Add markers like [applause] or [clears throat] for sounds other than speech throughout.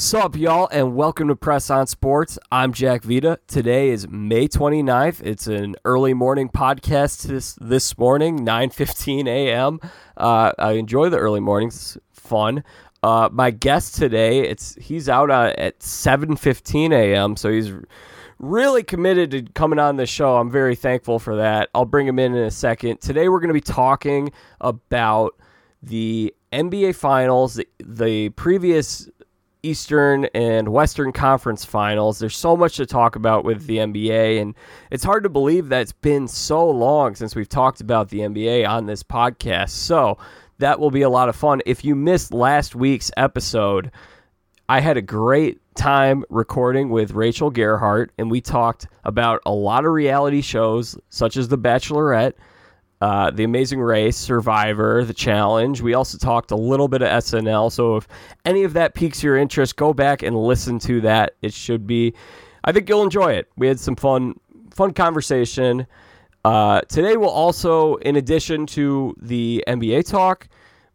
Sup, y'all, and welcome to Press on Sports. I'm Jack Vita. Today is May 29th. It's an early morning podcast this, this morning, 9.15 a.m. Uh, I enjoy the early mornings. It's fun. Uh, my guest today, it's he's out uh, at 7.15 a.m., so he's really committed to coming on the show. I'm very thankful for that. I'll bring him in in a second. Today we're going to be talking about the NBA Finals, the, the previous Eastern and Western Conference Finals. There's so much to talk about with the NBA, and it's hard to believe that it's been so long since we've talked about the NBA on this podcast. So that will be a lot of fun. If you missed last week's episode, I had a great time recording with Rachel Gerhart, and we talked about a lot of reality shows, such as The Bachelorette uh, The Amazing Race, Survivor, The Challenge. We also talked a little bit of SNL. So if any of that piques your interest, go back and listen to that. It should be, I think you'll enjoy it. We had some fun, fun conversation. Uh, today we'll also, in addition to the NBA talk,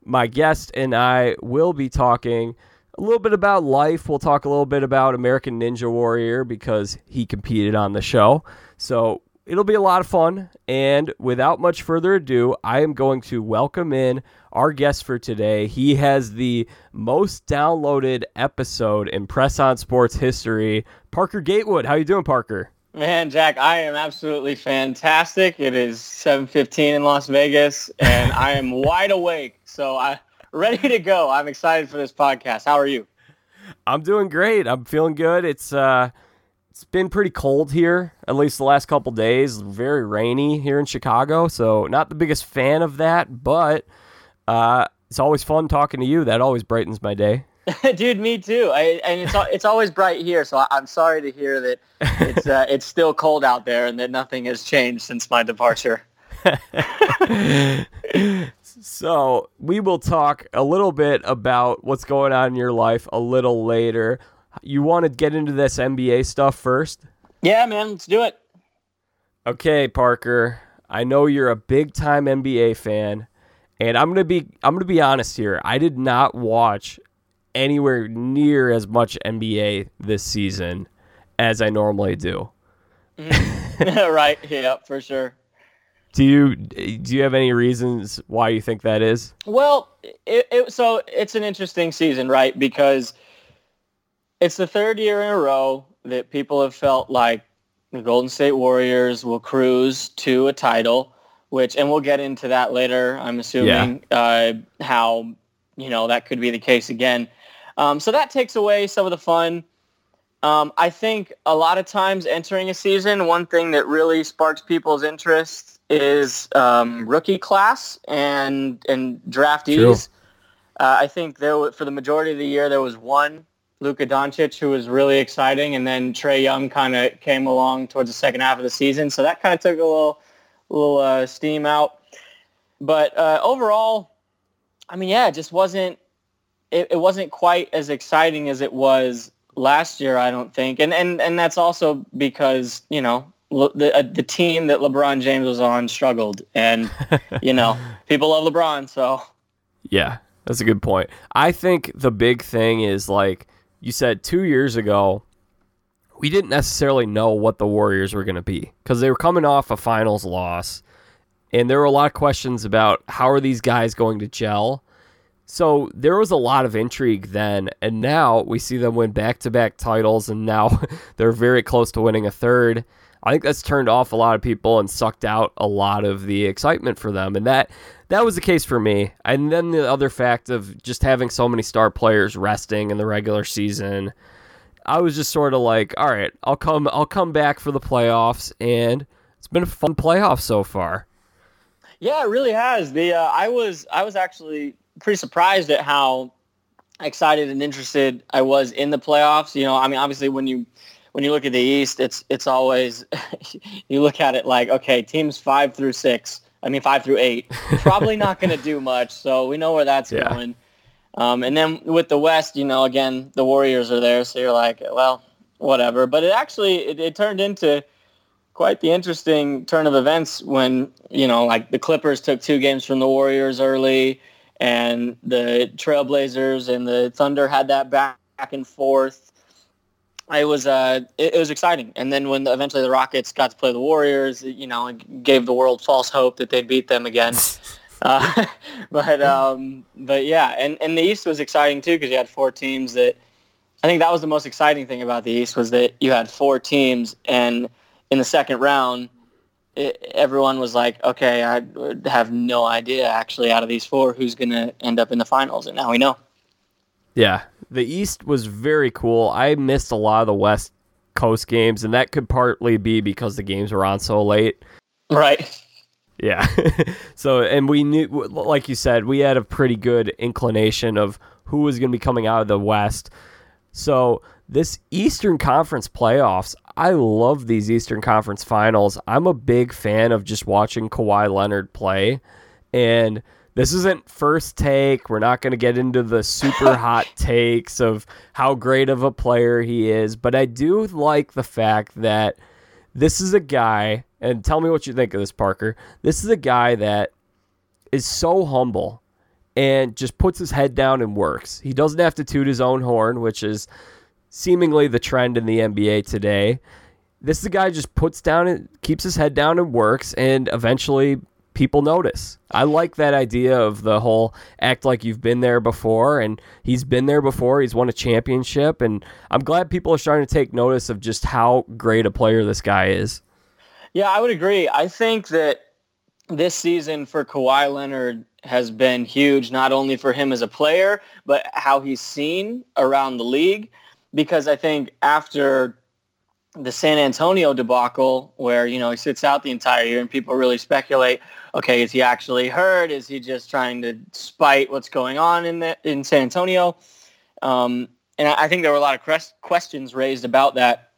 my guest and I will be talking a little bit about life. We'll talk a little bit about American Ninja Warrior because he competed on the show. So it'll be a lot of fun. And without much further ado, I am going to welcome in our guest for today. He has the most downloaded episode in Press on Sports history. Parker Gatewood, how you doing, Parker? Man, Jack, I am absolutely fantastic. It is 7:15 in Las Vegas, and I am [laughs] wide awake. So I ready to go. I'm excited for this podcast. How are you? I'm doing great. I'm feeling good. It's uh it's been pretty cold here, at least the last couple days. Very rainy here in Chicago, so not the biggest fan of that. But uh, it's always fun talking to you. That always brightens my day. [laughs] Dude, me too. I, and it's it's always bright here, so I, am sorry to hear that it's uh, it's still cold out there and that nothing has changed since my departure. [laughs] so we will talk a little bit about what's going on in your life a little later you want to get into this NBA stuff first? Yeah, man, let's do it. Okay, Parker. I know you're a big time NBA fan, and I'm gonna be I'm gonna be honest here. I did not watch anywhere near as much NBA this season as I normally do. Mm. [laughs] right. Yeah, for sure. Do you do you have any reasons why you think that is? Well, it, it, so it's an interesting season, right? Because it's the third year in a row that people have felt like the Golden State Warriors will cruise to a title, which, and we'll get into that later. I'm assuming yeah. uh, how you know that could be the case again. Um, so that takes away some of the fun. Um, I think a lot of times entering a season, one thing that really sparks people's interest is um, rookie class and and draftees. Uh, I think there for the majority of the year there was one Luka Doncic, who was really exciting, and then Trae Young kind of came along towards the second half of the season, so that kind of took a little, little uh, steam out. But uh, overall, I mean, yeah, it just wasn't. It, it wasn't quite as exciting as it was last year, I don't think, and and and that's also because you know the uh, the team that LeBron James was on struggled, and you know [laughs] people love LeBron, so yeah, that's a good point. I think the big thing is like you said two years ago, we didn't necessarily know what the Warriors were going to be because they were coming off a finals loss. And there were a lot of questions about how are these guys going to gel. So there was a lot of intrigue then, and now we see them win back-to-back titles, and now [laughs] they're very close to winning a third. I think that's turned off a lot of people and sucked out a lot of the excitement for them, and that that was the case for me. And then the other fact of just having so many star players resting in the regular season, I was just sort of like, all right, I'll come I'll come back for the playoffs and it's been a fun playoff so far. Yeah, it really has. The uh, I was I was actually pretty surprised at how excited and interested I was in the playoffs. You know, I mean obviously when you when you look at the East, it's it's always [laughs] you look at it like, okay, teams 5 through 6 I mean, five through eight, [laughs] probably not going to do much. So we know where that's yeah. going. Um, and then with the West, you know, again, the Warriors are there, so you're like, well, whatever. But it actually it, it turned into quite the interesting turn of events when you know, like the Clippers took two games from the Warriors early, and the Trailblazers and the Thunder had that back back and forth. It was uh, it, it was exciting. And then when the, eventually the Rockets got to play the Warriors, you know, it gave the world false hope that they'd beat them again. [laughs] uh, [laughs] but um, but yeah, and and the East was exciting too because you had four teams that. I think that was the most exciting thing about the East was that you had four teams, and in the second round, it, everyone was like, okay, I have no idea actually out of these four who's going to end up in the finals, and now we know. Yeah, the East was very cool. I missed a lot of the West Coast games, and that could partly be because the games were on so late. Right. Yeah. [laughs] so, and we knew, like you said, we had a pretty good inclination of who was going to be coming out of the West. So, this Eastern Conference playoffs, I love these Eastern Conference finals. I'm a big fan of just watching Kawhi Leonard play. And this isn't first take. We're not going to get into the super [laughs] hot takes of how great of a player he is. But I do like the fact that this is a guy, and tell me what you think of this, Parker. This is a guy that is so humble and just puts his head down and works. He doesn't have to toot his own horn, which is seemingly the trend in the NBA today. This is a guy just puts down and keeps his head down and works, and eventually people notice. I like that idea of the whole act like you've been there before, and he's been there before. He's won a championship, and I'm glad people are starting to take notice of just how great a player this guy is. Yeah, I would agree. I think that this season for Kawhi Leonard has been huge, not only for him as a player, but how he's seen around the league because I think after the San Antonio debacle, where you know he sits out the entire year, and people really speculate, okay, is he actually hurt? Is he just trying to spite what's going on in the, in San Antonio? Um, and I, think there were a lot of questions raised about that.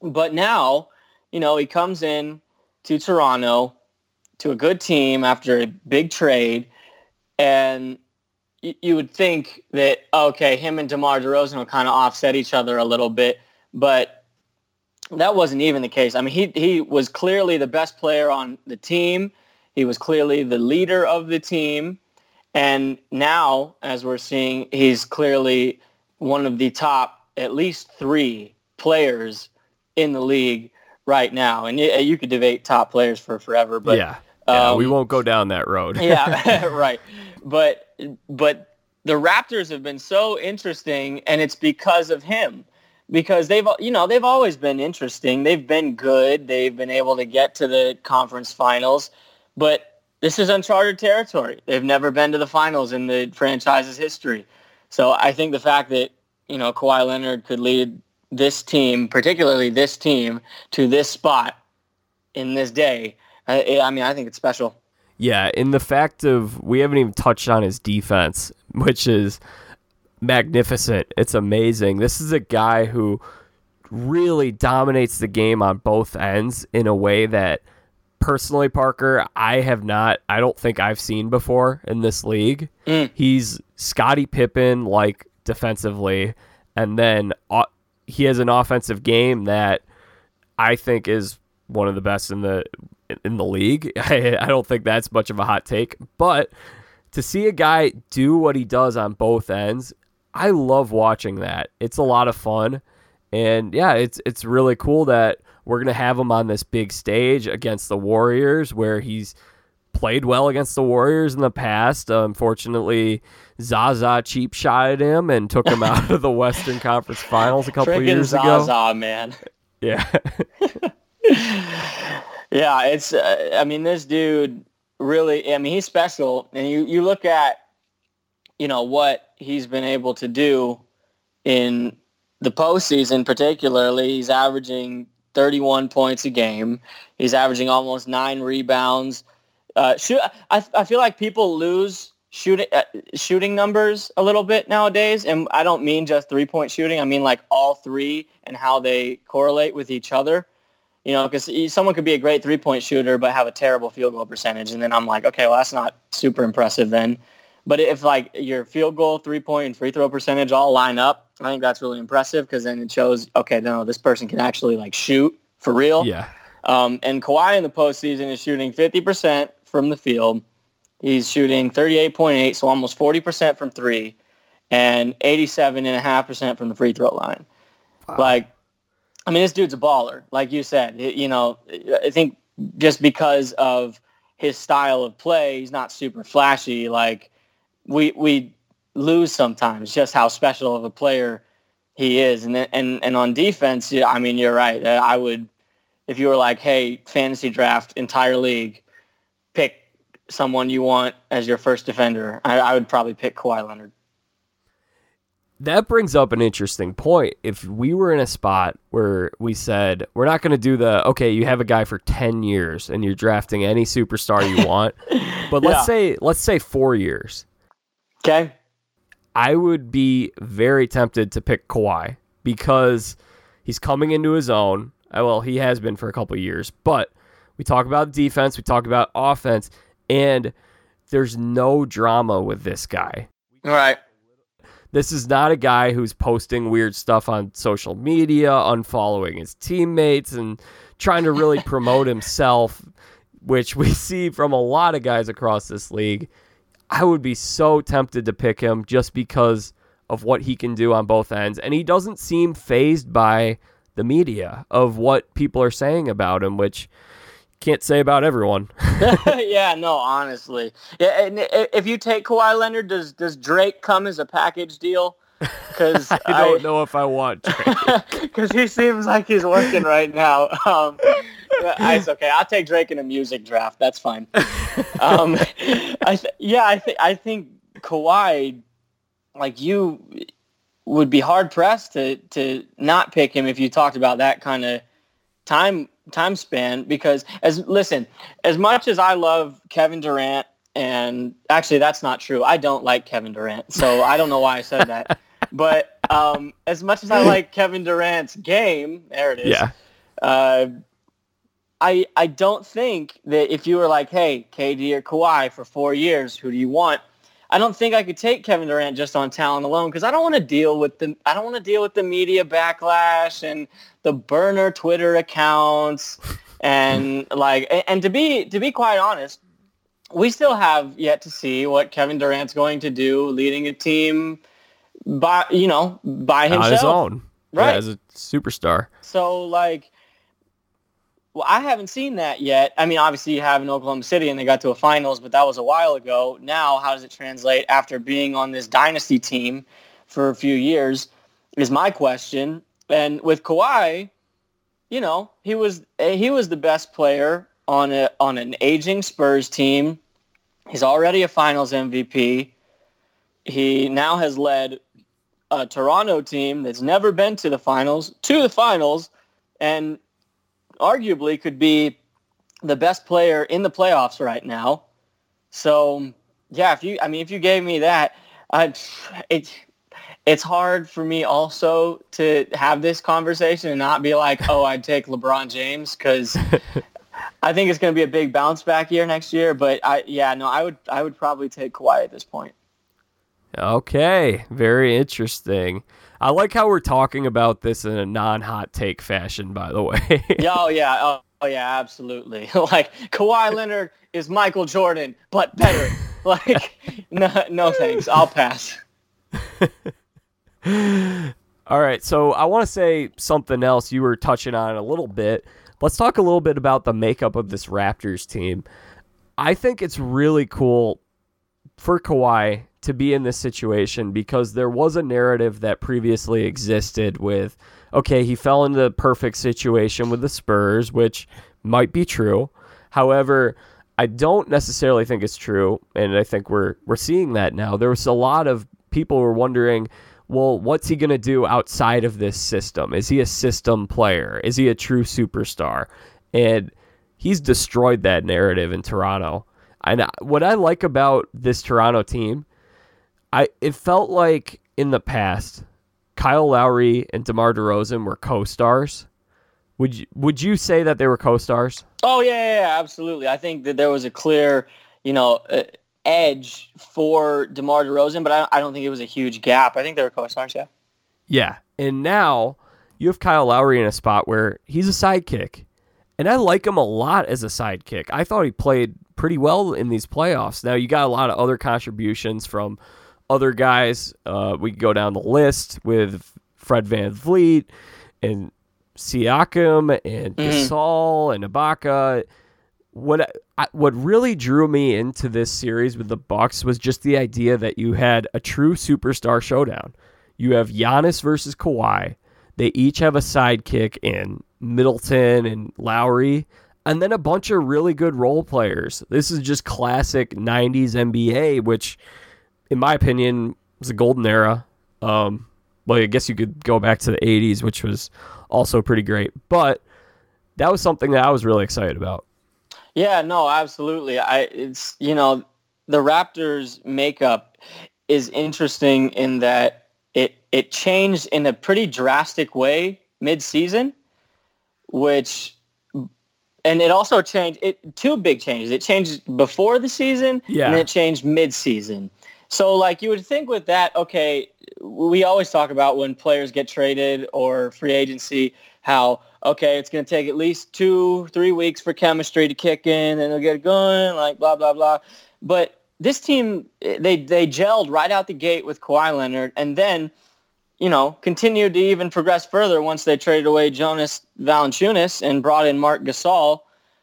But now, you know, he comes in to Toronto to a good team after a big trade, and you would think that okay, him and DeMar DeRozan will kind of offset each other a little bit, but that wasn't even the case. I mean, he he was clearly the best player on the team. He was clearly the leader of the team, and now, as we're seeing, he's clearly one of the top at least three players in the league right now. And you, you could debate top players for forever, but yeah, yeah um, we won't go down that road. [laughs] yeah, [laughs] [laughs] right. But but the Raptors have been so interesting, and it's because of him. Because they've, you know, they've always been interesting. They've been good. They've been able to get to the conference finals, but this is uncharted territory. They've never been to the finals in the franchise's history. So I think the fact that you know Kawhi Leonard could lead this team, particularly this team, to this spot in this day, I, I mean, I think it's special. Yeah, in the fact of we haven't even touched on his defense, [laughs] which is magnificent. It's amazing. This is a guy who really dominates the game on both ends in a way that personally Parker I have not I don't think I've seen before in this league. Mm. He's Scottie Pippen like defensively and then uh, he has an offensive game that I think is one of the best in the in the league. [laughs] I, I don't think that's much of a hot take, but to see a guy do what he does on both ends, I love watching that. It's a lot of fun. And yeah, it's it's really cool that we're gonna have him on this big stage against the Warriors, where he's played well against the Warriors in the past. Uh, unfortunately, Zaza cheap shotted him and took him [laughs] out of the Western Conference Finals a couple years Zaza, ago. Zaza, man. Yeah. [laughs] yeah, it's. Uh, I mean, this dude really. I mean, he's special, and you you look at, you know, what he's been able to do in the postseason, particularly. He's averaging 31 points a game. He's averaging almost nine rebounds. Uh, shoot, I, I feel like people lose shooting uh, shooting numbers a little bit nowadays, and I don't mean just three point shooting. I mean like all three and how they correlate with each other. You know, because someone could be a great three point shooter but have a terrible field goal percentage, and then I'm like, okay, well that's not super impressive then. But if like your field goal, three point, and free throw percentage all line up, I think that's really impressive because then it shows, okay, no, this person can actually like shoot for real. Yeah. Um, and Kawhi in the postseason is shooting 50% from the field. He's shooting 38.8, so almost 40% from three. and 87.5% from the free throw line. Wow. Like, I mean, this dude's a baller. Like you said, you know, I think just because of his style of play, he's not super flashy. Like we we lose sometimes just how special of a player he is. And and and on defense, yeah, I mean, you're right. Uh, I would if you were like, hey, fantasy draft entire league, pick someone you want as your first defender. I, I would probably pick Kawhi Leonard that brings up an interesting point. If we were in a spot where we said we're not going to do the okay, you have a guy for 10 years and you're drafting any superstar you want, [laughs] but let's yeah. say let's say 4 years. Okay. I would be very tempted to pick Kawhi because he's coming into his own. Uh, well, he has been for a couple years, but we talk about defense, we talk about offense, and there's no drama with this guy. All right. This is not a guy who's posting weird stuff on social media, unfollowing his teammates, and trying to really [laughs] promote himself, which we see from a lot of guys across this league. I would be so tempted to pick him just because of what he can do on both ends. And he doesn't seem fazed by the media of what people are saying about him, which can't say about everyone. [laughs] [laughs] yeah, no, honestly. Yeah, and if you take Kawhi Leonard, does does Drake come as a package deal? Because [laughs] I don't I, know if I want [laughs] Because he seems like he's working right now. Um, it's okay. I'll take Drake in a music draft. That's fine. Um, I th- yeah, I think I think Kawhi, like you, would be hard pressed to to not pick him if you talked about that kind of time time span because as listen, as much as I love Kevin Durant and actually that's not true. I don't like Kevin Durant. So I don't know why I said that. [laughs] but um, as much as I like Kevin Durant's game, there it is. Yeah. Uh, I I don't think that if you were like, hey, KD or Kawhi for four years, who do you want? I don't think I could take Kevin Durant just on talent alone because I don't want to deal with the I don't want to deal with the media backlash and the burner Twitter accounts and like and to be to be quite honest, we still have yet to see what Kevin Durant's going to do leading a team by you know by himself on his own, right? Yeah, as a superstar. So like well, I haven't seen that yet. I mean, obviously you have in Oklahoma City and they got to a finals, but that was a while ago. Now, how does it translate after being on this dynasty team for a few years is my question. And with Kawhi, you know, he was eh, he was the best player on a on an aging Spurs team. He's already a Finals MVP. He now has led a Toronto team that's never been to the finals to the finals, and arguably could be the best player in the playoffs right now. So yeah, if you, I mean, if you gave me that, I, it, it's hard for me also to have this conversation and not be like, oh, I'd take LeBron James because [laughs] I think it's going to be a big bounce back year next year. But I, yeah, no, I would, I would probably take Kawhi at this point. Okay, very interesting. I like how we're talking about this in a non-hot take fashion, by the way. [laughs] oh yeah, oh, oh yeah, absolutely. [laughs] like Kawhi Leonard is Michael Jordan, but better. [laughs] like, no, no thanks. I'll pass. All right, so I want to say something else you were touching on a little bit. Let's talk a little bit about the makeup of this Raptors team. I think it's really cool for Kawhi to be in this situation because there was a narrative that previously existed with okay, he fell into the perfect situation with the Spurs, which might be true. However, I don't necessarily think it's true, and I think we're we're seeing that now. There was a lot of people were wondering, well, what's he going to do outside of this system? Is he a system player? Is he a true superstar? And he's destroyed that narrative in Toronto. And what I like about this Toronto team I it felt like in the past, Kyle Lowry and DeMar DeRozan were co-stars. Would you would you say that they were co-stars? Oh yeah, yeah, yeah absolutely. I think that there was a clear, you know, uh, edge for DeMar DeRozan, but I, I don't think it was a huge gap. I think they were co-stars. Yeah. Yeah, and now you have Kyle Lowry in a spot where he's a sidekick, and I like him a lot as a sidekick. I thought he played pretty well in these playoffs. Now you got a lot of other contributions from other guys. Uh, we go down the list with Fred Van VanVleet and Siakam and Mhm. Gasol and Ibaka. What I, what really drew me into this series with the Bucks was just the idea that you had a true superstar showdown. You have Giannis versus Kawhi. They each have a sidekick in Middleton and Lowry, and then a bunch of really good role players. This is just classic '90s NBA, which, in my opinion, was a golden era. Um, well, I guess you could go back to the '80s, which was also pretty great. But that was something that I was really excited about. Yeah, no, absolutely. I it's you know the Raptors makeup is interesting in that it it changed in a pretty drastic way mid-season, which and it also changed it two big changes. It changed before the season Yeah. and it changed mid-season. So like you would think with that, okay, we always talk about when players get traded or free agency, how okay, it's going to take at least two, three weeks for chemistry to kick in, and they'll get it going, like blah blah blah. But this team, eh, they they gelled right out the gate with Kawhi Leonard, and then you know continued to even progress further once they traded away Jonas Valanciunas and brought in Marc Gasol,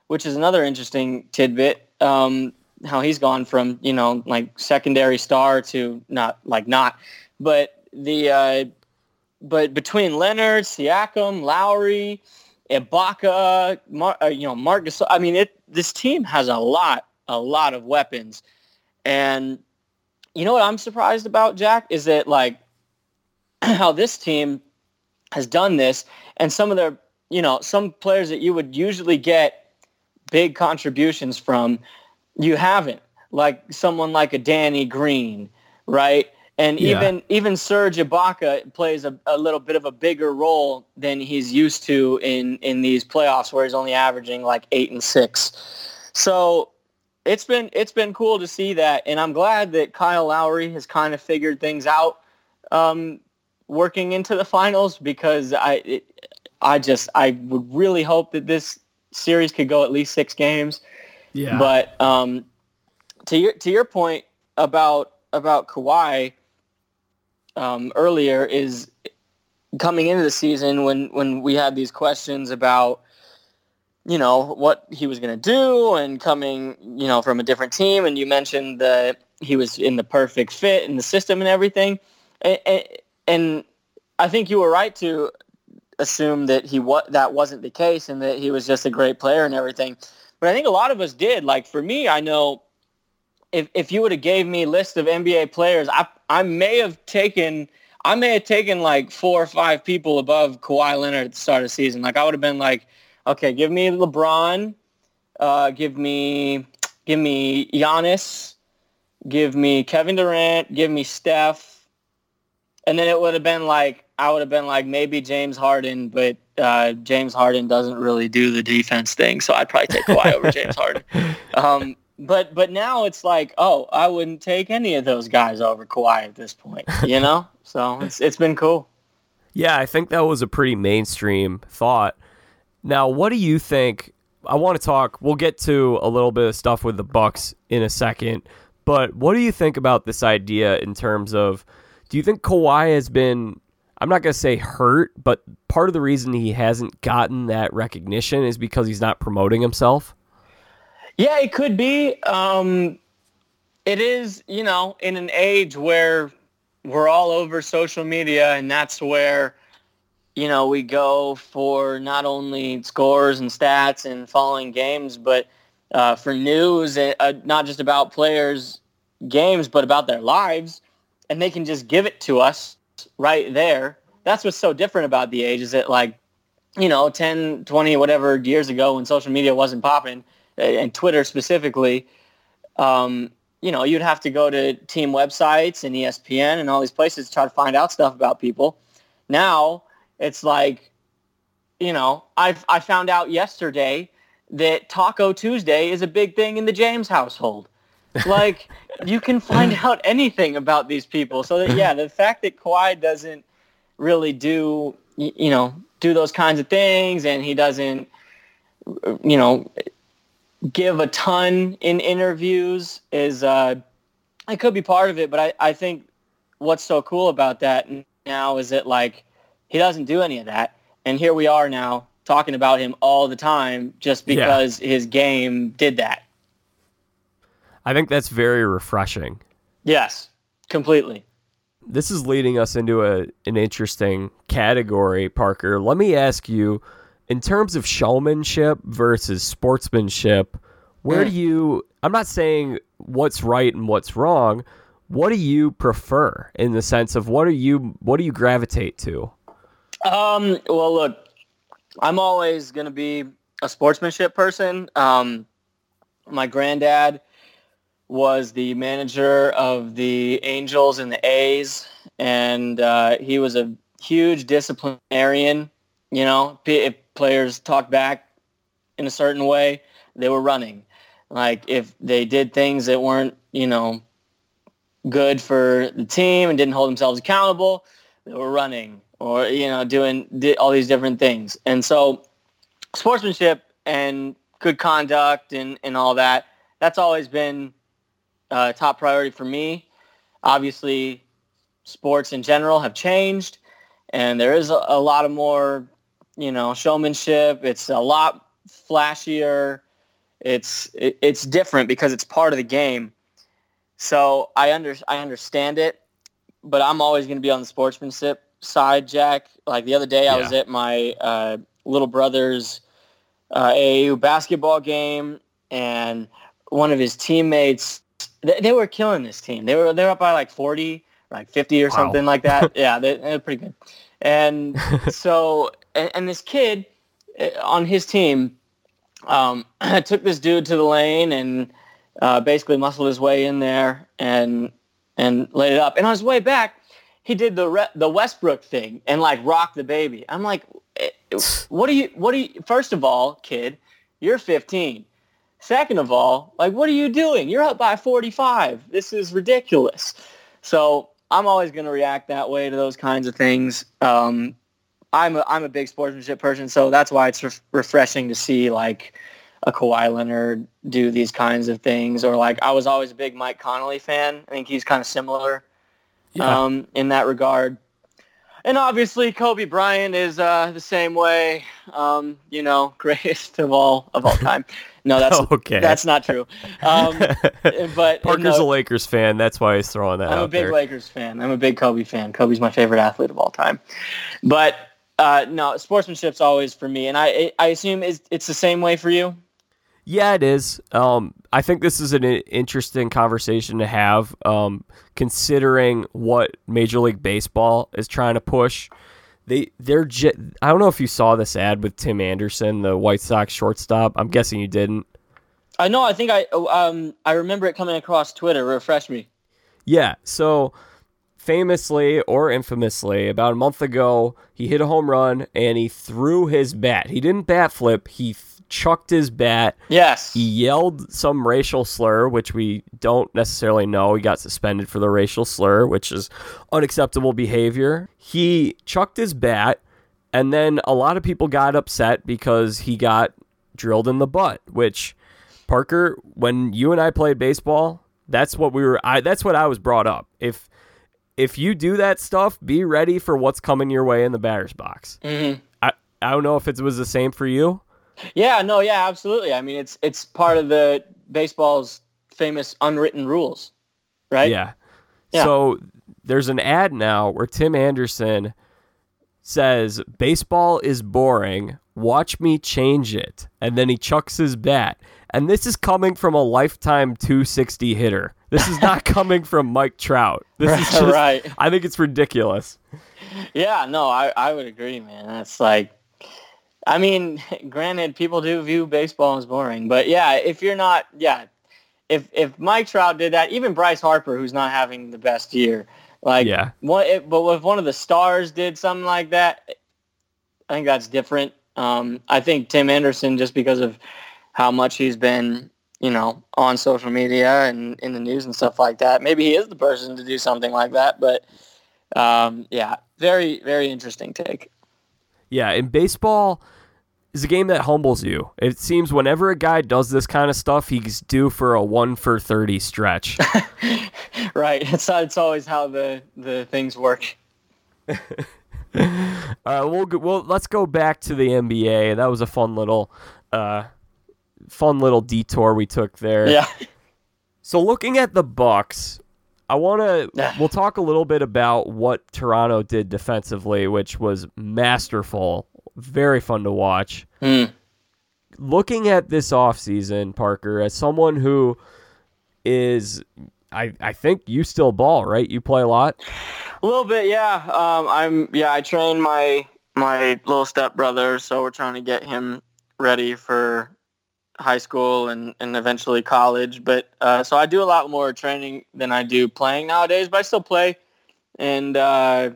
which is another interesting tidbit. Um, how he's gone from you know like secondary star to not like not, but the uh, but between Leonard, Siakam, Lowry, Ibaka, Mar- uh, you know Marc Gasol, I mean it. This team has a lot, a lot of weapons, and you know what I'm surprised about, Jack, is that like [clears throat] how this team has done this, and some of their, you know, some players that you would usually get big contributions from, you haven't. Like someone like a Danny Green, right? And Yeah. even even Serge Ibaka plays a, a little bit of a bigger role than he's used to in in these playoffs, where he's only averaging like eight and six. So it's been it's been cool to see that, and I'm glad that Kyle Lowry has kind of figured things out um, working into the finals because I it, I just I would really hope that this series could go at least six games. Yeah. But um, to your to your point about about Kawhi um, earlier is coming into the season when when we had these questions about you know what he was going to do and coming you know from a different team and you mentioned that he was in the perfect fit in the system and everything and, and I think you were right to assume that he wa- that wasn't the case and that he was just a great player and everything but I think a lot of us did like for me I know if if you would have gave me a list of NBA players, I I may have taken I may have taken like four or five people above Kawhi Leonard at the start of the season. Like I would have been like, okay, give me LeBron, uh, give me give me Giannis, give me Kevin Durant, give me Steph, and then it would have been like I would have been like maybe James Harden, but uh, James Harden doesn't really do the defense thing, so I'd probably take Kawhi over James Harden. [laughs] Um, but but now it's like, oh, I wouldn't take any of those guys over Kawhi at this point, you know. [laughs] so it's it's been cool. Yeah, I think that was a pretty mainstream thought. Now, what do you think? I want to talk. We'll get to a little bit of stuff with the Bucks in a second, but what do you think about this idea in terms of? Do you think Kawhi has been? I'm not gonna say hurt, but part of the reason he hasn't gotten that recognition is because he's not promoting himself. Yeah, it could be. Um, it is, you know, in an age where we're all over social media, and that's where, you know, we go for not only scores and stats and following games, but uh, for news, uh, not just about players' games, but about their lives, and they can just give it to us right there. That's what's so different about the age is that, like, you know, 10, 20, whatever years ago when social media wasn't popping, and Twitter specifically, um, you know, you'd have to go to team websites and ESPN and all these places to try to find out stuff about people. Now it's like, you know, I I found out yesterday that Taco Tuesday is a big thing in the James household. Like [laughs] you can find out anything about these people. So that yeah, the fact that Kawhi doesn't really do you know do those kinds of things and he doesn't you know give a ton in interviews is uh it could be part of it but I, I think what's so cool about that now is that like he doesn't do any of that, and here we are now talking about him all the time just because yeah. his game did that. I think that's very refreshing. Yes, completely. This is leading us into a an interesting category, Parker. Let me ask you, in terms of showmanship versus sportsmanship, where mm. do you I'm not saying what's right and what's wrong. What do you prefer in the sense of what are you what do you gravitate to? Um, well, look, I'm always going to be a sportsmanship person. Um, my granddad was the manager of the Angels and the A's, and uh, he was a huge disciplinarian. You know, if players talked back in a certain way, they were running. Like if they did things that weren't, you know, good for the team and didn't hold themselves accountable, they were running or you know doing all these different things. And so sportsmanship and good conduct and, and all that, that's always been uh, top priority for me. Obviously, sports in general have changed, and there is a, a lot of more, you know, showmanship. It's a lot flashier. It's it, it's different because it's part of the game. So I under I understand it, but I'm always going to be on the sportsmanship side, Jack. Like the other day, yeah. I was at my uh, little brother's uh, AAU basketball game, and one of his teammates. They, they, were killing this team. They were they were up by like forty, like fifty or wow. something like that. [laughs] yeah, they, they were pretty good. And [laughs] so, and, and, this kid uh, on his team um, [clears throat] took this dude to the lane and uh, basically muscled his way in there and and laid it up. And on his way back, he did the re- the Westbrook thing and like rocked the baby. I'm like, eh, [sighs] what do you? What do you? First of all, kid, you're 15. Second of all, like, what are you doing? You're up by 45. This is ridiculous. So I'm always going to react that way to those kinds of things. Um, I'm a, I'm a big sportsmanship person, so that's why it's re- refreshing to see like a Kawhi Leonard do these kinds of things, or like I was always a big Mike Conley fan. I think he's kind of similar yeah. um, in that regard. And obviously, Kobe Bryant is uh, the same way. Um, you know, [laughs] greatest of all of all [laughs] time. No, [laughs] that's okay. That's not true. Um, [laughs] but Parker's a Lakers fan. That's why he's throwing that. Out. I'm a big there. Lakers fan. I'm a big Kobe fan. Kobe's my favorite athlete of all time. But uh, no, sportsmanship's always for me, and I I assume it's, it's the same way for you. Yeah, it is. Um, I think this is an interesting conversation to have, um, considering what Major League Baseball is trying to push. They they're j- I don't know if you saw this ad with Tim Anderson, the White Sox shortstop. I'm guessing you didn't. I know. I think I um I remember it coming across Twitter. Refresh me. Yeah. So famously or infamously, about a month ago, he hit a home run and he threw his bat. He didn't bat flip. He chucked his bat. Yes. He yelled some racial slur, which we don't necessarily know. He got suspended for the racial slur, which is unacceptable behavior. He chucked his bat, and then a lot of people got upset because he got drilled in the butt, which Parker, when you and I played baseball, that's what we were I that's what I was brought up. If if you do that stuff, be ready for what's coming your way in the batter's box. Mm-hmm. I, I don't know if it was the same for you. Yeah, no, yeah, absolutely. I mean, it's it's part of the baseball's famous unwritten rules, right? Yeah. yeah. So there's an ad now where Tim Anderson says, "Baseball is boring. Watch me change it," and then he chucks his bat. And this is coming from a lifetime 260 hitter. This is not [laughs] coming from Mike Trout. This is [laughs] just, right. I think it's ridiculous. Yeah, no, I, I would agree, man. That's like I mean, [laughs] granted, people do view baseball as boring, but yeah, if you're not, yeah, if if Mike Trout did that, even Bryce Harper, who's not having the best year, like, yeah, one, it, but if one of the stars did something like that, I think that's different. Um, I think Tim Anderson, just because of how much he's been, you know, on social media and in the news and stuff like that, maybe he is the person to do something like that. But um, yeah, very very interesting take. Yeah, in baseball is a game that humbles you. It seems whenever a guy does this kind of stuff, he's due for a one for thirty stretch. [laughs] right. It's it's always how the the things work. All right, [laughs] we'll go, well let's go back to the NBA. That was a fun little, uh, fun little detour we took there. Yeah. So looking at the Bucks, I want to. we'll talk a little bit about what Toronto did defensively, which was masterful, very fun to watch. Mm. Looking at this offseason, Parker, as someone who is, I I think you still ball, right? You play a lot. A little bit, yeah. Um, I'm yeah. I train my my little stepbrother, so we're trying to get him ready for high school and, and eventually college. But uh, so I do a lot more training than I do playing nowadays, but I still play. And uh,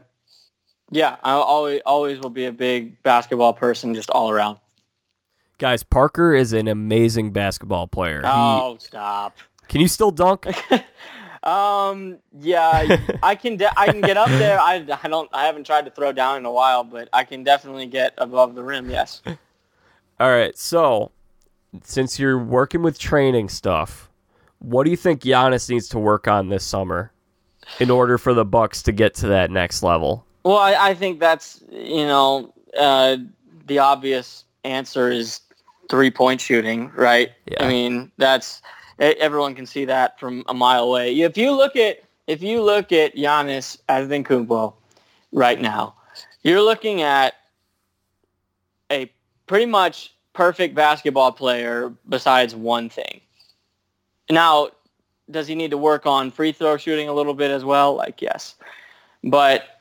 yeah, I always always will be a big basketball person, just all around. Guys, Parker is an amazing basketball player. Oh, he, stop! Can you still dunk? [laughs] um, yeah, I can. De- I can get up there. I, I don't. I haven't tried to throw down in a while, but I can definitely get above the rim. Yes. [laughs] All right, so since you're working with training stuff, what do you think Giannis needs to work on this summer in order for the Bucks to get to that next level? Well, I, I think that's you know uh, the obvious answer is three point shooting, right? Yeah. I mean that's everyone can see that from a mile away. If you look at if you look at Giannis Antetokounmpo right now, you're looking at a pretty much perfect basketball player besides one thing. Now, does he need to work on free throw shooting a little bit as well? Like, yes. But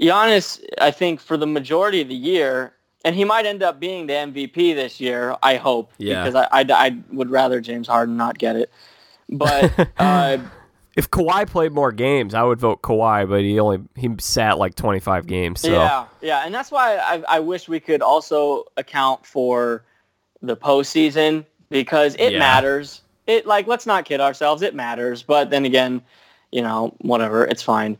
Giannis, I think for the majority of the year, and he might end up being the MVP this year, I hope, yeah. because I, I, I would rather James Harden not get it. But [laughs] uh, if Kawhi played more games, I would vote Kawhi, but he only he sat like 25 games. So. Yeah, yeah, and that's why I, I wish we could also account for the postseason because it Yeah. matters. It like let's not kid ourselves, it matters. But then again, you know, whatever, it's fine.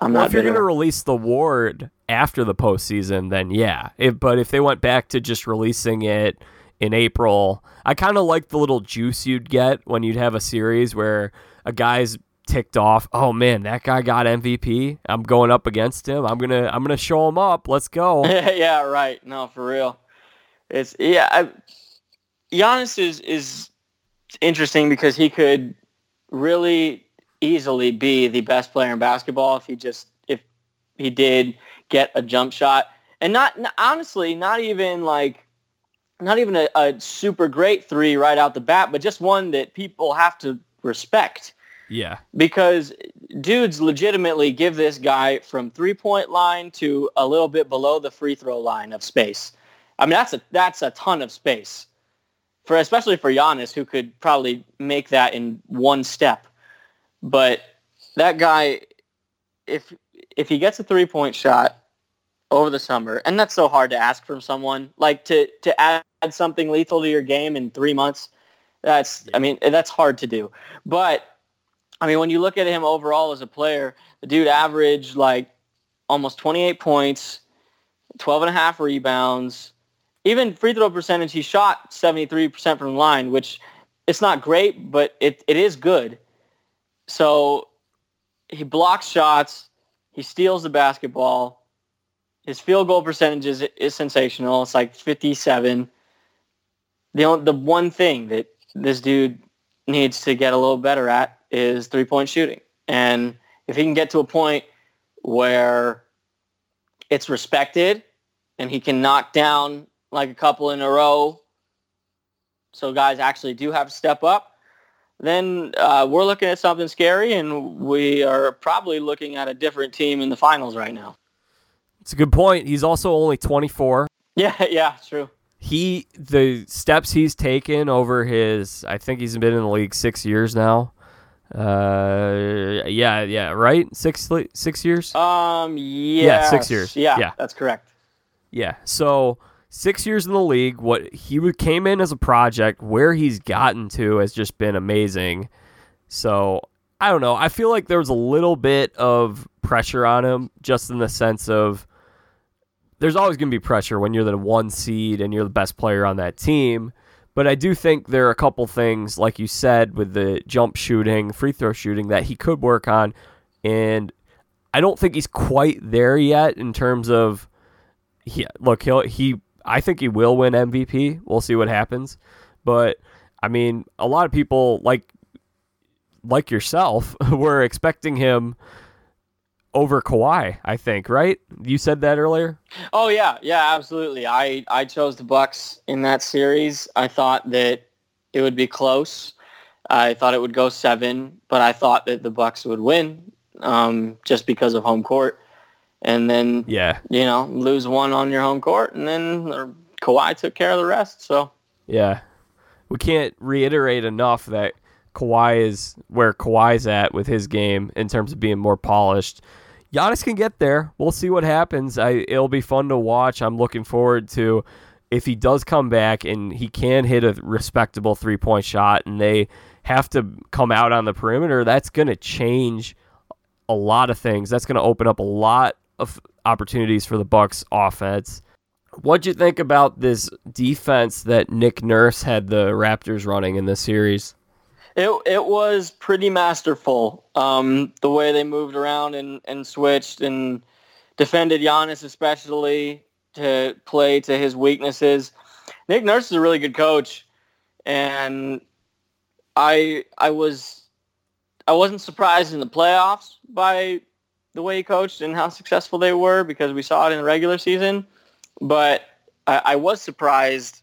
I'm Well, not if you're going to release the ward after the postseason, then yeah. If, but if they went back to just releasing it in April, I kind of like the little juice you'd get when you'd have a series where a guy's ticked off. Oh man, that guy got MVP. I'm going up against him. I'm gonna I'm gonna show him up. Let's go. [laughs] yeah, right. No, for real. It's yeah. I, Giannis is is interesting because he could really easily be the best player in basketball if he just if he did get a jump shot and not honestly not even like not even a, a super great three right out the bat but just one that people have to respect Yeah. because dudes legitimately give this guy from three point line to a little bit below the free throw line of space. I mean that's a that's a ton of space for especially for Giannis who could probably make that in one step. But that guy if if he gets a three point shot over the summer, and that's so hard to ask from someone like to to add something lethal to your game in three months. That's I mean eh, that's hard to do, but I mean, when you look at him overall as a player, the dude averaged like almost 28 points, 12 and a half rebounds. Even free throw percentage, he shot 73% from the line, which it's not great, but it, it is good. So he blocks shots. He steals the basketball. His field goal percentage is, is sensational. It's like 57. The, only, the one thing that this dude needs to get a little better at is three-point shooting. And if he can get to a point where it's respected and he can knock down like a couple in a row so guys actually do have to step up, then uh, we're looking at something scary and we are probably looking at a different team in the finals right now. It's a good point. He's also only 24. [laughs] Yeah, yeah, true. He the steps he's taken over his I think he's been in the league 6 years now. Uh yeah, yeah, right? 6 6 years? Um, yeah, six years. Yeah, Yeah. that's correct. Yeah. So six years in the league. What he came in as a project, where he's gotten to has just been amazing. So I don't know. I feel like there was a little bit of pressure on him, just in the sense of there's always going to be pressure when you're the one seed and you're the best player on that team. But I do think there are a couple things, like you said, with the jump shooting, free throw shooting, that he could work on. And I don't think he's quite there yet in terms of, he, look, he'll, he, I think he will win MVP. We'll see what happens. But I mean, a lot of people like, like yourself, [laughs] were expecting him over Kawhi, I think, right? You said that earlier? Oh yeah, yeah, absolutely. I I chose the Bucks in that series. I thought that it would be close. I thought it would go 7, but I thought that the Bucks would win um, just because of home court. And then yeah, you know, lose one on your home court and then Kawhi took care of the rest, so Yeah. We can't reiterate enough that Kawhi is where Kawhi's at with his game in terms of being more polished. Giannis can get there. We'll see what happens. I it'll be fun to watch. I'm looking forward to if he does come back and he can hit a respectable three point shot and they have to come out on the perimeter, that's going to change a lot of things. That's going to open up a lot of opportunities for the Bucks offense. What'd you think about this defense that Nick Nurse had the Raptors running in this series? It it was pretty masterful. Um, the way they moved around and, and switched and defended Giannis especially to play to his weaknesses. Nick Nurse is a really good coach, and I I was I wasn't surprised in the playoffs by the way he coached and how successful they were because we saw it in the regular season. But I, I was surprised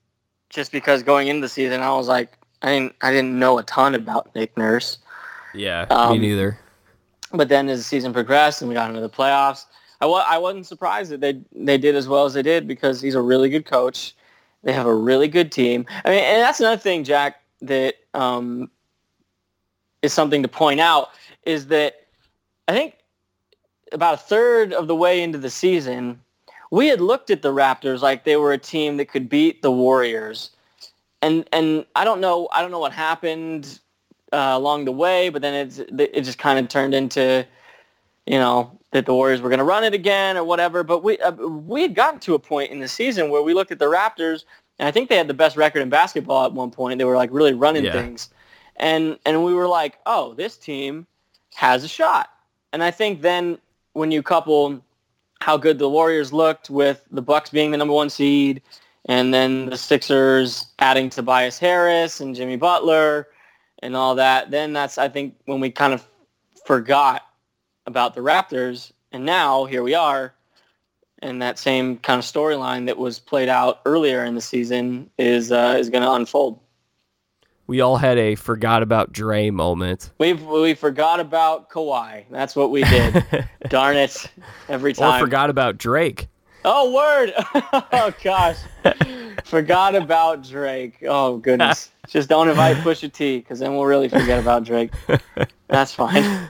just because going into the season I was like, I didn't I didn't know a ton about Nick Nurse. Yeah, um, me neither. But then as the season progressed and we got into the playoffs, I I wasn't surprised that they they did as well as they did because he's a really good coach. They have a really good team. I mean, and that's another thing, Jack, that um, is something to point out is that I think about a third of the way into the season, we had looked at the Raptors like they were a team that could beat the Warriors and and I don't know I don't know what happened uh, along the way, but then it's it just kind of turned into you know that the Warriors were going to run it again or whatever. But we uh, we had gotten to a point in the season where we looked at the Raptors, and I think they had the best record in basketball at one point. They were like really running yeah. things, and and we were like, oh, this team has a shot. And I think then when you couple how good the Warriors looked with the Bucks being the number one seed and then the Sixers adding Tobias Harris and Jimmy Butler and all that. Then that's I think when we kind of forgot about the Raptors, and now here we are, and that same kind of storyline that was played out earlier in the season is uh, is going to unfold. We all had a forgot about Dre moment. We we forgot about Kawhi. That's what we did. [laughs] Darn it! Every time. Or forgot about Drake. Oh, word. [laughs] oh, gosh. Forgot about Drake. Oh, goodness. [laughs] Just don't invite Pusha T because then we'll really forget about Drake. That's fine.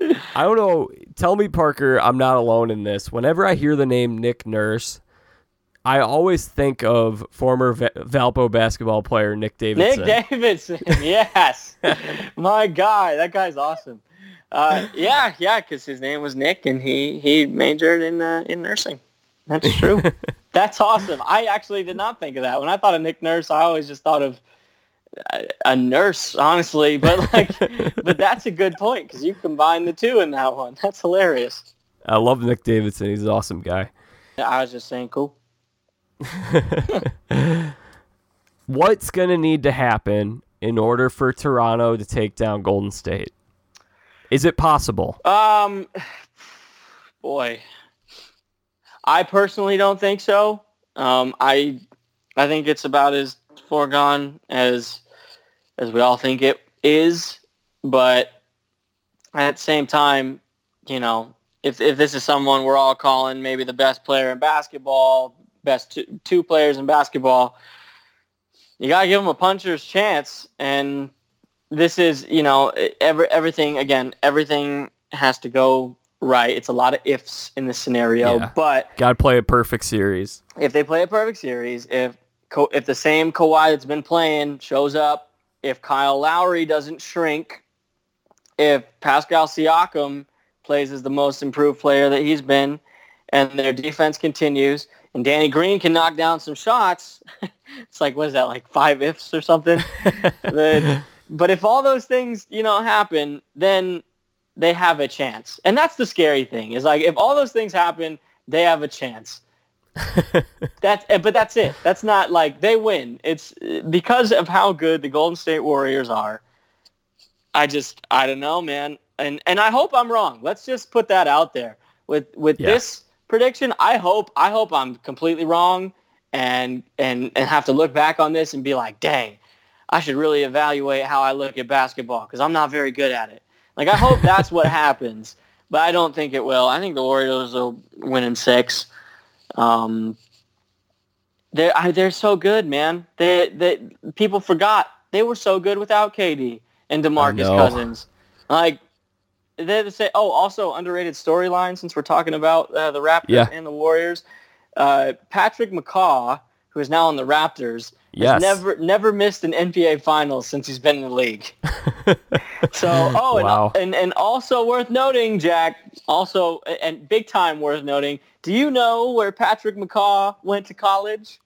I don't know. Tell me, Parker, I'm not alone in this. Whenever I hear the name Nick Nurse, I always think of former v- Valpo basketball player Nick Davidson. Nick Davidson, [laughs] yes. [laughs] My guy. That guy's awesome. Uh, yeah, yeah, because his name was Nick, and he, he majored in uh, in nursing. That's [laughs] true. That's awesome. I actually did not think of that. When I thought of Nick Nurse, I always just thought of a, a nurse, honestly. But like, but that's a good point because you combine the two in that one. That's hilarious. I love Nick Davidson. He's an awesome guy. I was just saying, cool. [laughs] What's going to need to happen in order for Toronto to take down Golden State? Is it possible? Um, boy, I personally don't think so. Um, I I think it's about as foregone as as we all think it is. But at the same time, you know, if if this is someone we're all calling maybe the best player in basketball, best two, two players in basketball, you gotta give them a puncher's chance. And this is, you know, every everything again, everything has to go right. It's a lot of ifs in this scenario, yeah. but got to play a perfect series. If they play a perfect series, if if the same Kawhi that's been playing shows up, if Kyle Lowry doesn't shrink, if Pascal Siakam plays as the most improved player that he's been, and their defense continues, and Danny Green can knock down some shots, [laughs] it's like what is that like five ifs or something? [laughs] then, but if all those things you know happen, then they have a chance, and that's the scary thing. Is like if all those things happen, they have a chance. [laughs] that's eh, but that's it. That's not like they win. It's because of how good the Golden State Warriors are. I just I don't know, man. And and I hope I'm wrong. Let's just put that out there. With with yeah. this prediction, I hope I hope I'm completely wrong and and and have to look back on this and be like, "Dang, I should really evaluate how I look at basketball because I'm not very good at it." Like I hope that's what [laughs] happens, but I don't think it will. I think the Warriors will win in 6. Um, they're they're so good, man. They they people forgot they were so good without KD and DeMarcus Cousins. Like they say, oh, also underrated storyline since we're talking about uh, the Raptors yeah. and the Warriors. Uh, Patrick McCaw, who is now on the Raptors, yes. has never never missed an NBA Finals since he's been in the league. [laughs] so, oh, wow. and, and and also worth noting, Jack, also and big time worth noting. Do you know where Patrick McCaw went to college?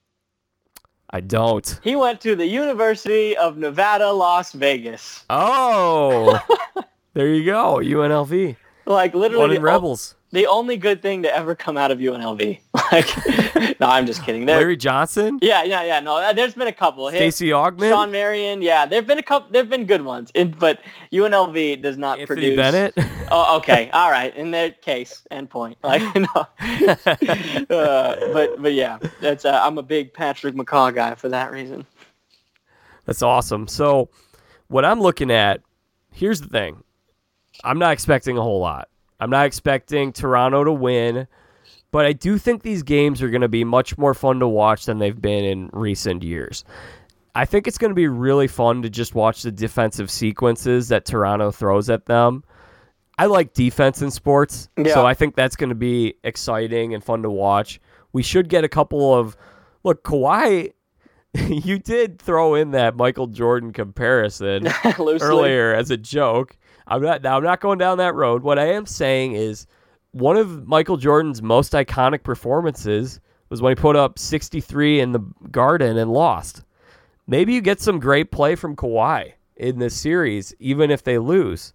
I don't. He went to the University of Nevada, Las Vegas. Oh, [laughs] there you go, UNLV. Like literally, Runnin' Rebels the only good thing to ever come out of UNLV. [laughs] Like, no, I'm just kidding. There, Larry Johnson. Yeah, yeah, yeah. No, uh, there's been a couple. Stacey Augmon, Shawn Marion. Yeah, there've been a couple. There've been good ones, but UNLV does not Anthony produce. Bennett. [laughs] oh, okay, all right. In that case, end point. [laughs] Like, no. uh, but but yeah, that's. Uh, I'm a big Patrick McCaw guy for that reason. That's awesome. So, what I'm looking at, here's the thing. I'm not expecting a whole lot. I'm not expecting Toronto to win, but I do think these games are going to be much more fun to watch than they've been in recent years. I think it's going to be really fun to just watch the defensive sequences that Toronto throws at them. I like defense in sports, yeah. so I think that's going to be exciting and fun to watch. We should get a couple of look Kawhi. [laughs] you did throw in that Michael Jordan comparison [laughs] earlier as a joke. I'm not now I'm not going down that road. What I am saying is one of Michael Jordan's most iconic performances was when he put up 63 in the Garden and lost. Maybe you get some great play from Kawhi in this series, even if they lose.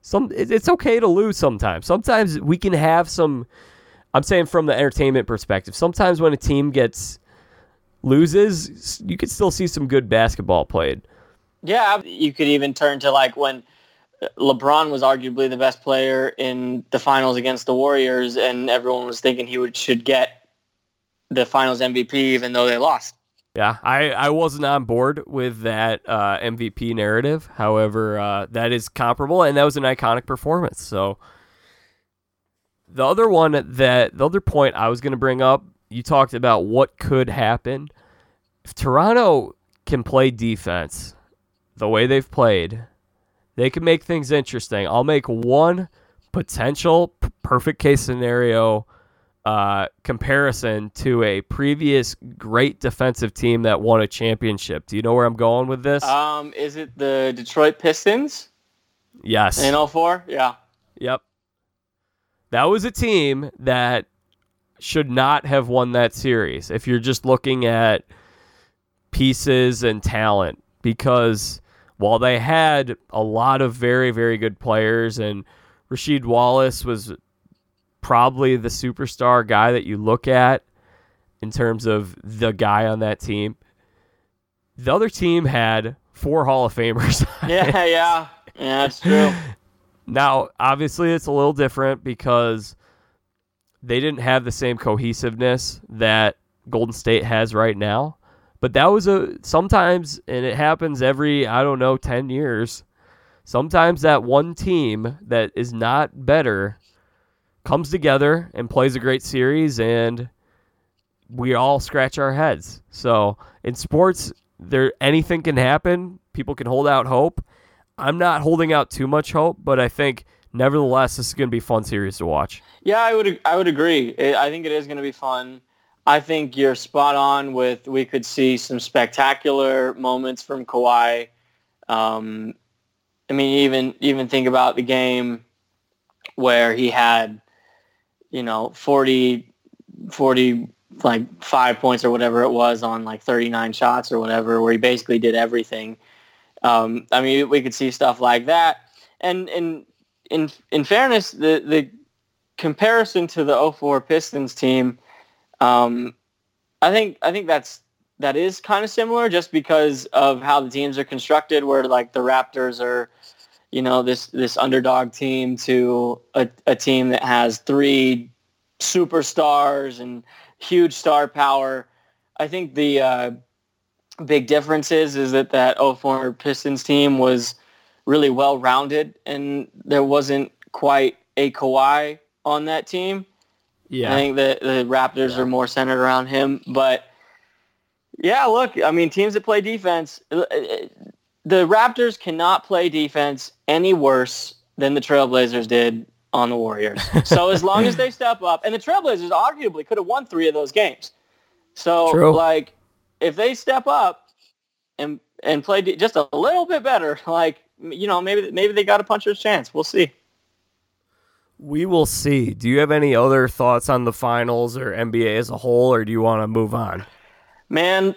Some it's okay to lose sometimes. Sometimes we can have some. I'm saying from the entertainment perspective. Sometimes when a team gets loses, you can still see some good basketball played. Yeah, you could even turn to like when LeBron was arguably the best player in the finals against the Warriors, and everyone was thinking he would should get the Finals MVP, even though they lost. Yeah, I, I wasn't on board with that uh, MVP narrative. However, uh, that is comparable, and that was an iconic performance. So, the other one that the other point I was going to bring up, you talked about what could happen if Toronto can play defense the way they've played they can make things interesting. I'll make one potential p- perfect case scenario uh, comparison to a previous great defensive team that won a championship. Do you know where I'm going with this? Um, is it the Detroit Pistons? Yes. In 04? Yeah. Yep. That was a team that should not have won that series if you're just looking at pieces and talent because while they had a lot of very, very good players, and Rasheed Wallace was probably the superstar guy that you look at in terms of the guy on that team. The other team had four Hall of Famers. [laughs] yeah, yeah. Yeah, that's true. Now, obviously, it's a little different because they didn't have the same cohesiveness that Golden State has right now. But that was a sometimes, and it happens every, I don't know, 10 years. Sometimes that one team that is not better comes together and plays a great series, and we all scratch our heads. So in sports, there anything can happen. People can hold out hope. I'm not holding out too much hope, but I think nevertheless this is going to be a fun series to watch. Yeah, I would I would agree. I think it is going to be fun. I think you're spot on with we could see some spectacular moments from Kawhi. Um, I mean, even even think about the game where he had, you know, 40, 40, like five points or whatever it was on like 39 shots or whatever, where he basically did everything. Um, I mean, we could see stuff like that. And in in in fairness, the the comparison to the 04 Pistons team, um, I think I think that's that is kind of similar, just because of how the teams are constructed, where like the Raptors are, you know, this this underdog team to a, a team that has three superstars and huge star power. I think the uh, big difference is is that that 04 Pistons team was really well rounded, and there wasn't quite a Kawhi on that team. Yeah, I think the the Raptors Yeah. are more centered around him, but yeah, look, I mean, teams that play defense, uh, the Raptors cannot play defense any worse than the Trailblazers did on the Warriors. So as long as they [laughs] step up, and the Trailblazers arguably could have won three of those games. So True. like, if they step up and and play de- just a little bit better, [laughs] like you know, maybe maybe they got a puncher's chance. We'll see. We will see. Do you have any other thoughts on the finals or NBA as a whole, or do you want to move on? Man,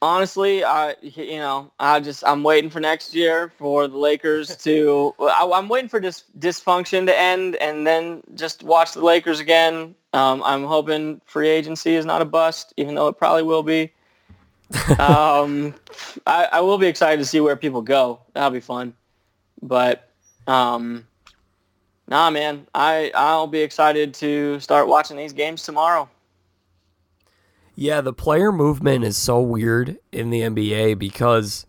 honestly, I you know I just I'm waiting for next year for the Lakers to. I, I'm waiting for this dysfunction to end and then just watch the Lakers again. Um, I'm hoping free agency is not a bust, even though it probably will be. [laughs] um, I, I will be excited to see where people go. That'll be fun. But um, nah, man, I I'll be excited to start watching these games tomorrow. Yeah, the player movement is so weird in the NBA because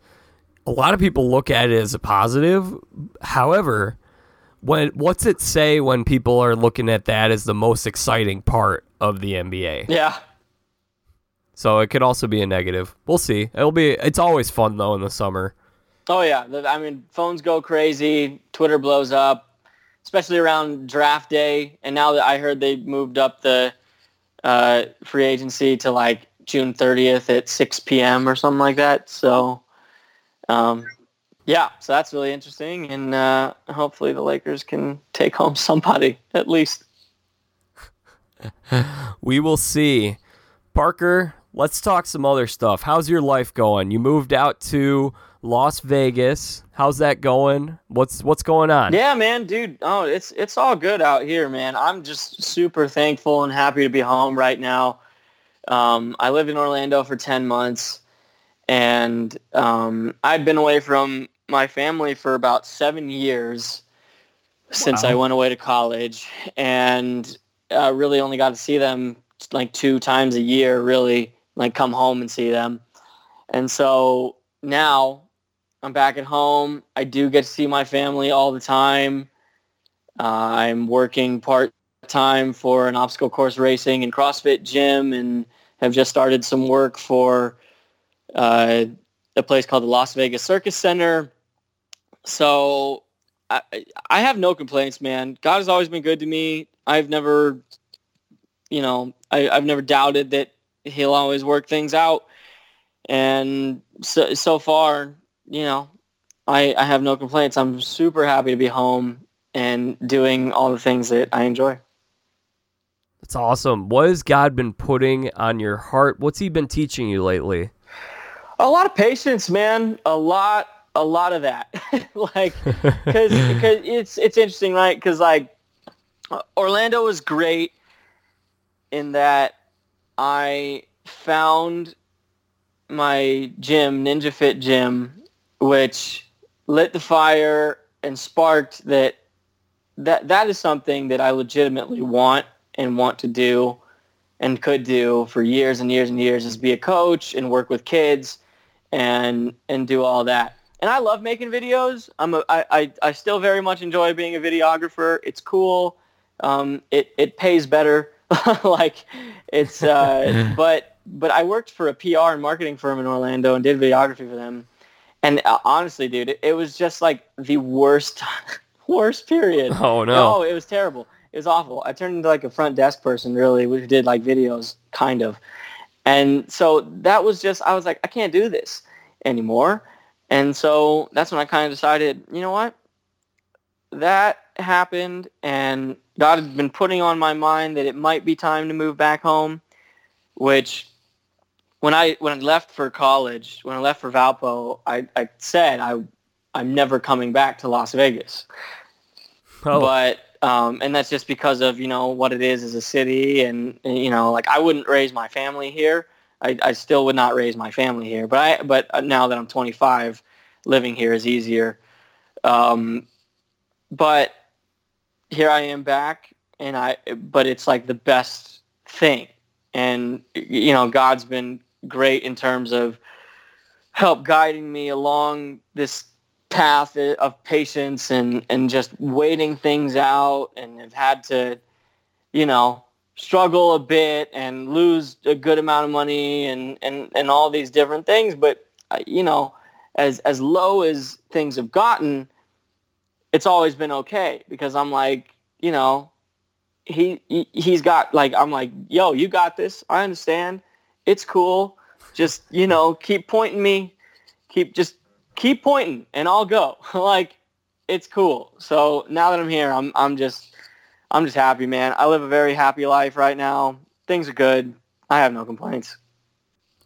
a lot of people look at it as a positive. However, when what's it say when people are looking at that as the most exciting part of the NBA? Yeah. So it could also be a negative. We'll see. It'll be it's always fun though in the summer. Oh yeah, I mean phones go crazy, Twitter blows up, especially around draft day. And now that I heard they moved up the uh, free agency to like June 30th at 6 p.m. or something like that. So um, yeah, so that's really interesting, and uh, hopefully the Lakers can take home [laughs] somebody at least. [laughs] We will see. Parker, let's talk some other stuff. How's your life going? You moved out to Las Vegas. How's that going? What's what's going on? Yeah, man, dude. Oh, it's it's all good out here, man. I'm just super thankful and happy to be home right now. Um, I lived in Orlando for ten months, and um, I'd been away from my family for about seven years since Wow. I went away to college, and I really only got to see them like two times a year. Really, like come home and see them, and so now I'm back at home. I do get to see my family all the time. Uh, I'm working part time for an obstacle course racing and CrossFit gym, and have just started some work for uh, a place called the Las Vegas Circus Center. So I, I have no complaints, man. God has always been good to me. I've never, you know, I, I've never doubted that He'll always work things out. And so, so far, you know, I, I have no complaints. I'm super happy to be home and doing all the things that I enjoy. That's awesome. What has God been putting on your heart? What's He been teaching you lately? A lot of patience, man. A lot, a lot of that. [laughs] like, because [laughs] because it's it's interesting, right? Because like Orlando was great in that I found my gym, Ninja Fit Gym, which lit the fire and sparked that that that is something that I legitimately want and want to do and could do for years and years and years is be a coach and work with kids and and do all that. And I love making videos. I'm a, I, I, I still very much enjoy being a videographer. It's cool. Um, it, it pays better. [laughs] like it's uh, [laughs] but but I worked for a PR and marketing firm in Orlando and did videography for them. And uh, honestly, dude, it, it was just like the worst [laughs] worst period. Oh no. No, it was terrible. It was awful. I turned into like a front desk person, really, who did like videos, kind of. And so that was just, I was like, I can't do this anymore. And so that's when I kind of decided, you know what? that happened, and God had been putting on my mind that it might be time to move back home, which when I when I left for college, when I left for Valpo, I, I said I I'm never coming back to Las Vegas. Oh. But um, and that's just because of you know what it is as a city, and, and you know like I wouldn't raise my family here. I, I still would not raise my family here. But I but now that I'm 25, living here is easier. Um, but here I am back, and I but it's like the best thing, and you know God's been great in terms of help guiding me along this path of patience and and just waiting things out and have had to you know struggle a bit and lose a good amount of money and and and all these different things. But uh, you know as as low as things have gotten it's always been okay because I'm like you know he, he he's got like I'm like yo you got this. I understand it's cool just you know keep pointing me keep just keep pointing and I'll go. [laughs] like it's cool. So now that I'm here, I'm I'm just I'm just happy, man. I live a very happy life right now. Things are good. I have no complaints.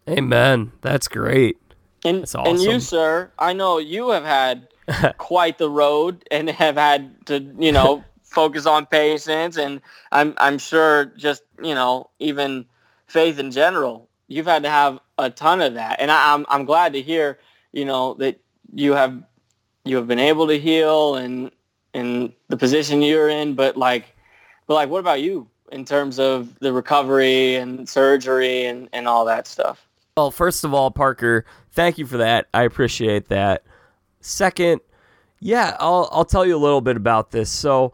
Amen. That's great. And That's awesome. and you, sir, I know you have had [laughs] quite the road and have had to, you know, [laughs] focus on patience and I'm I'm sure just, you know, even faith in general. You've had to have a ton of that. And I, I'm I'm glad to hear, you know, that you have you have been able to heal and in the position you're in, but like, but like, what about you in terms of the recovery and surgery and, and all that stuff? Well, first of all, Parker, thank you for that. I appreciate that. Second, yeah, I'll I'll tell you a little bit about this. So,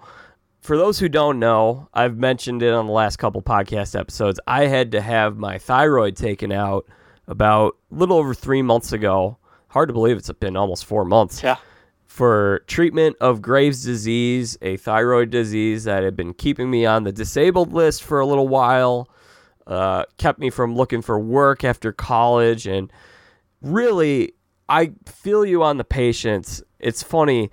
for those who don't know, I've mentioned it on the last couple podcast episodes. I had to have my thyroid taken out about a little over three months ago hard to believe it's been almost four months. Yeah. For treatment of Graves' disease, a thyroid disease that had been keeping me on the disabled list for a little while, uh, kept me from looking for work after college. And really, I feel you on the patience. It's funny.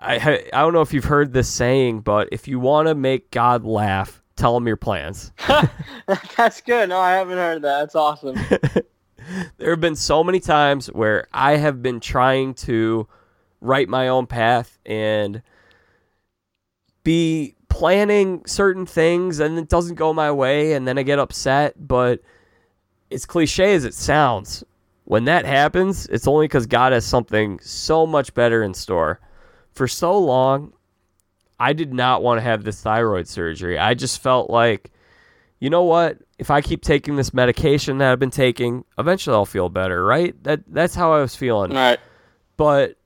I, I don't know if you've heard this saying, but if you want to make God laugh, tell him your plans. [laughs] [laughs] That's good. No, I haven't heard that. That's awesome. [laughs] there have been so many times where I have been trying to write my own path and be planning certain things and it doesn't go my way and then I get upset, but as cliche as it sounds, when that happens, it's only because God has something so much better in store. For so long, I did not want to have this thyroid surgery. I just felt like you know what? If I keep taking this medication that I've been taking, eventually I'll feel better, right? That that's how I was feeling. Right. But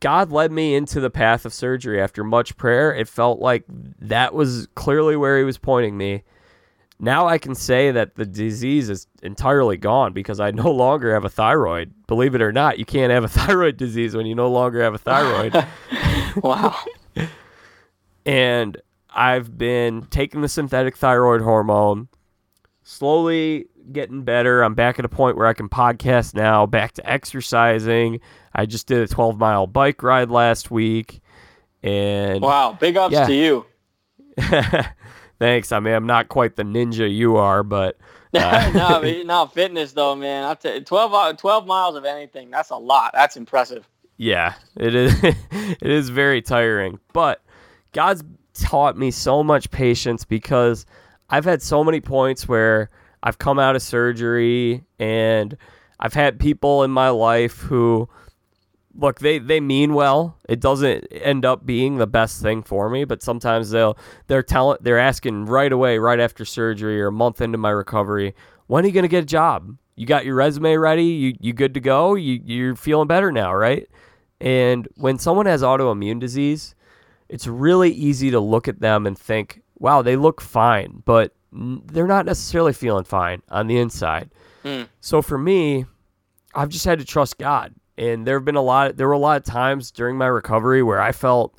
God led me into the path of surgery after much prayer. It felt like that was clearly where he was pointing me. Now I can say that the disease is entirely gone because I no longer have a thyroid. Believe it or not, you can't have a [laughs] thyroid disease when you no longer have a thyroid. [laughs] wow. [laughs] and I've been taking the synthetic thyroid hormone, slowly getting better. I'm back at a point where I can podcast now, back to exercising. I just did a 12 mile bike ride last week. And wow, big ups yeah. to you. Thanks. I mean, I'm not quite the ninja you are, but [laughs] uh, no, [laughs] no fitness though, man. I tell you, 12, uh, 12 miles of anything, that's a lot. That's impressive. Yeah, it is. [laughs] it is very tiring, but God's taught me so much patience because I've had so many points where I've come out of surgery and I've had people in my life who look they they mean well it doesn't end up being the best thing for me but sometimes they'll they're telling they're asking right away right after surgery or a month into my recovery when are you going to get a job you got your resume ready you you good to go you you're feeling better now right and when someone has autoimmune disease it's really easy to look at them and think, wow, they look fine, but they're not necessarily feeling fine on the inside. Mm. So for me, I've just had to trust God. And there have been a lot there were a lot of times during my recovery where I felt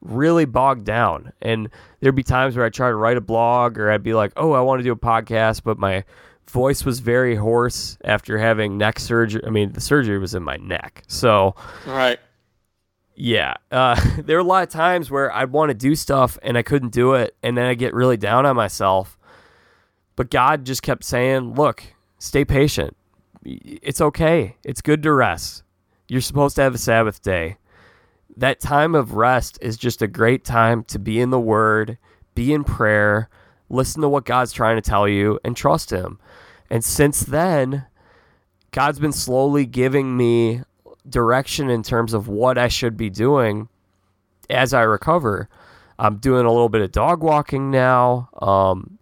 really bogged down. And there'd be times where I'd try to write a blog or I'd be like, oh, I want to do a podcast, but my voice was very hoarse after having neck surgery. I mean, the surgery was in my neck. So right Yeah. Uh, [laughs] there are a lot of times where I'd want to do stuff and I couldn't do it. And then I get really down on myself. But God just kept saying, look, stay patient. It's okay. It's good to rest. You're supposed to have a Sabbath day. That time of rest is just a great time to be in the Word, be in prayer, listen to what God's trying to tell you, and trust Him. And since then, God's been slowly giving me direction in terms of what I should be doing as I recover. I'm doing a little bit of dog walking now. Um,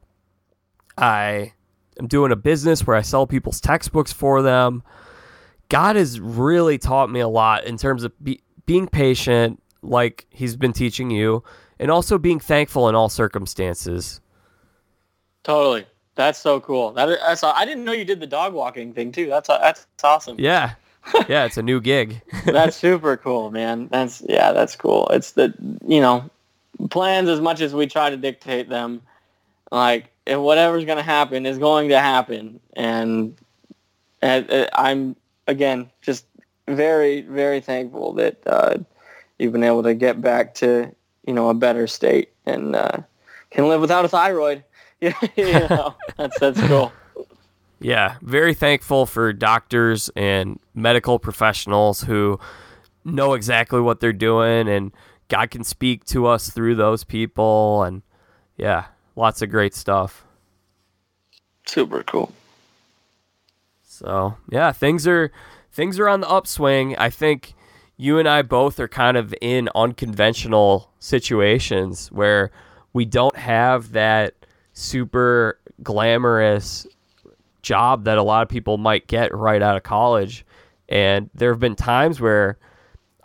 I am doing a business where I sell people's textbooks for them. God has really taught me a lot in terms of be, being patient, like He's been teaching you, and also being thankful in all circumstances. Totally. That's so cool. That that's I didn't know you did the dog walking thing too. That's that's awesome. Yeah, yeah, it's a new gig. [laughs] that's super cool, man. That's yeah, that's cool. It's the you know plans as much as we try to dictate them. Like whatever's going to happen is going to happen, and, and I'm again just very very thankful that uh, you've been able to get back to you know a better state and uh, can live without a thyroid. [laughs] you know, that's that's cool. Yeah, very thankful for doctors and medical professionals who know exactly what they're doing and God can speak to us through those people and yeah, lots of great stuff. Super cool. So, yeah, things are things are on the upswing. I think you and I both are kind of in unconventional situations where we don't have that super glamorous job that a lot of people might get right out of college. And there have been times where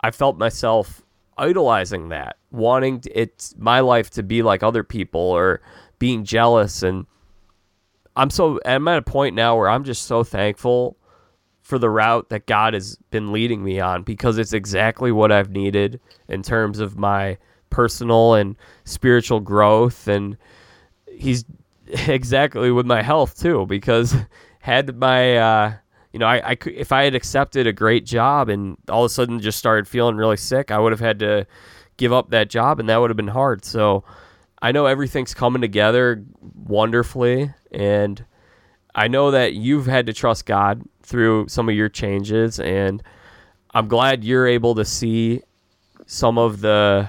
I felt myself idolizing that, wanting it's my life to be like other people or being jealous. And I'm so, I'm at a point now where I'm just so thankful for the route that God has been leading me on because it's exactly what I've needed in terms of my personal and spiritual growth. And He's [laughs] exactly with my health too because [laughs] had my uh, you know I, I if I had accepted a great job and all of a sudden just started feeling really sick I would have had to give up that job and that would have been hard so I know everything's coming together wonderfully and I know that you've had to trust God through some of your changes and I'm glad you're able to see some of the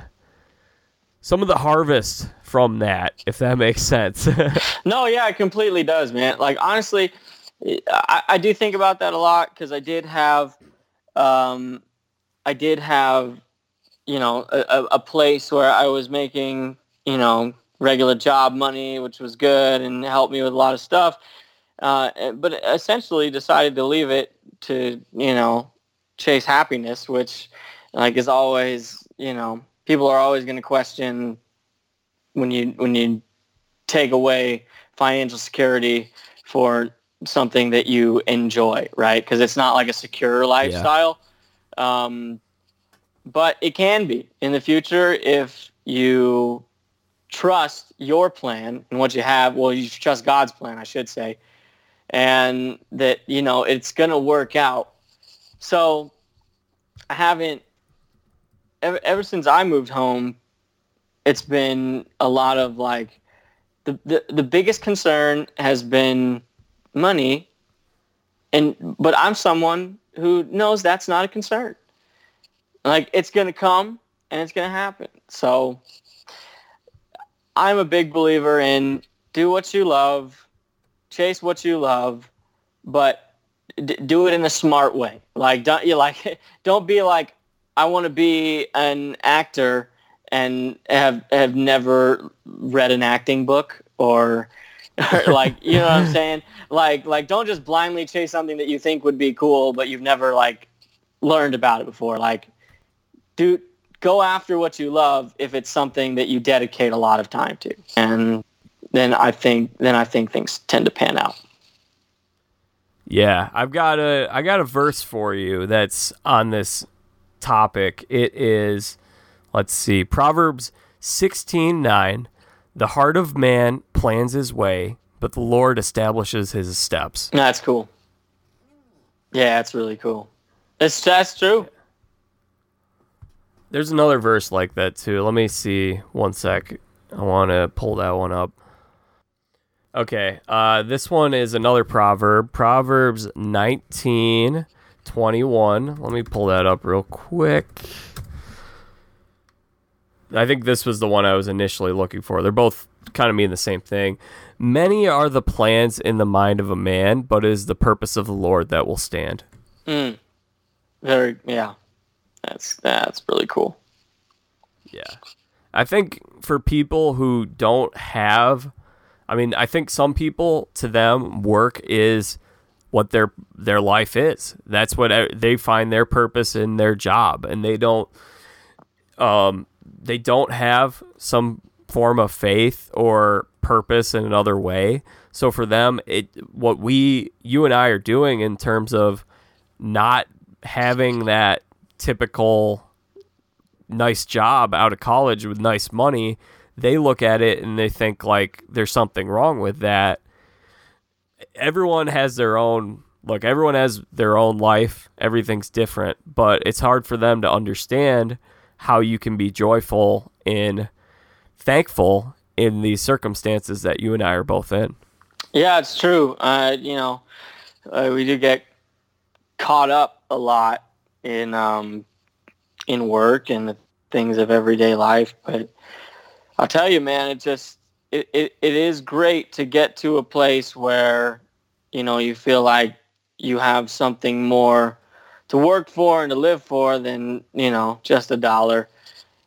some of the harvest from that, if that [laughs] makes sense. [laughs] no, yeah, it completely does, man. Like honestly, I, I do think about that a lot because I did have, um, I did have, you know, a, a place where I was making, you know, regular job money, which was good and helped me with a lot of stuff. Uh, but essentially decided to leave it to, you know, chase happiness, which like is always, you know, people are always going to question when you when you take away financial security for something that you enjoy, right? Because it's not like a secure lifestyle. Yeah. Um, but it can be in the future if you trust your plan and what you have. Well, you trust God's plan, I should say, and that you know it's to work out. So I haven't ever, ever since I moved home it's been a lot of like the, the, the biggest concern has been money and but I'm someone who knows that's not a concern. Like it's to come and it's to happen. So I'm a big believer in do what you love, chase what you love, but d- do it in a smart way. Like don't you like [laughs] don't be like I want to be an actor and have have never read an acting book or, [laughs] or like you know what I'm saying? Like like don't just blindly chase something that you think would be cool but you've never like learned about it before. Like do go after what you love if it's something that you dedicate a lot of time to. And then I think then I think things tend to pan out. Yeah, I've got a I got a verse for you that's on this topic. It is Let's see. Proverbs 16:9. The heart of man plans his way, but the Lord establishes his steps. That's cool. Yeah, that's really cool. It's that's true. There's another verse like that too. Let me see one sec. I want to pull that one up. Okay, uh, this one is another proverb. Proverbs 19, 21. Let me pull that up real quick. I think this was the one I was initially looking for. They're both kind of mean the same thing. Many are the plans in the mind of a man, but it is the purpose of the Lord that will stand. Mm. Very, yeah. That's that's really cool. Yeah. I think for people who don't have I mean, I think some people to them work is what their their life is. That's what they find their purpose in their job and they don't um they don't have some form of faith or purpose in another way. So for them, it what we you and I are doing in terms of not having that typical nice job out of college with nice money, they look at it and they think like there's something wrong with that. Everyone has their own look, everyone has their own life. Everything's different, but it's hard for them to understand how you can be joyful and thankful in the circumstances that you and I are both in. Yeah, it's true. Uh, you know, uh, we do get caught up a lot in um, in work and the things of everyday life. But I'll tell you, man, it just it, it, it is great to get to a place where you know you feel like you have something more to work for and to live for than you know just a dollar.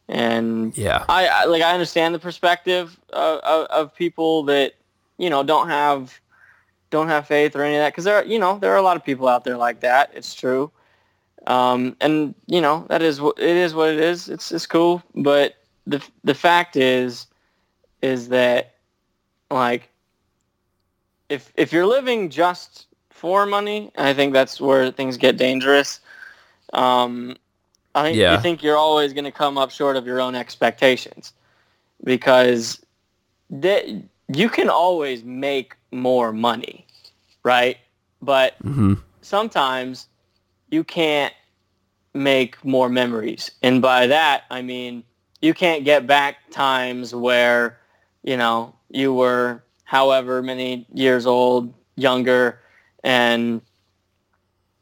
And yeah, I, I like I understand the perspective of, of, of people that you know don't have don't have faith or any of that because there are you know there are a lot of people out there like that. It's true. Um, and you know that is what it is. What it is. It's it's cool. But the the fact is, is that like if if you're living just for money, I think that's where things get dangerous. Um, I think Yeah. you think you're always going to come up short of your own expectations because that you can always make more money, right? But hmm sometimes you can't make more memories. And by that, I mean you can't get back times where, you know, you were however many years old, younger, and,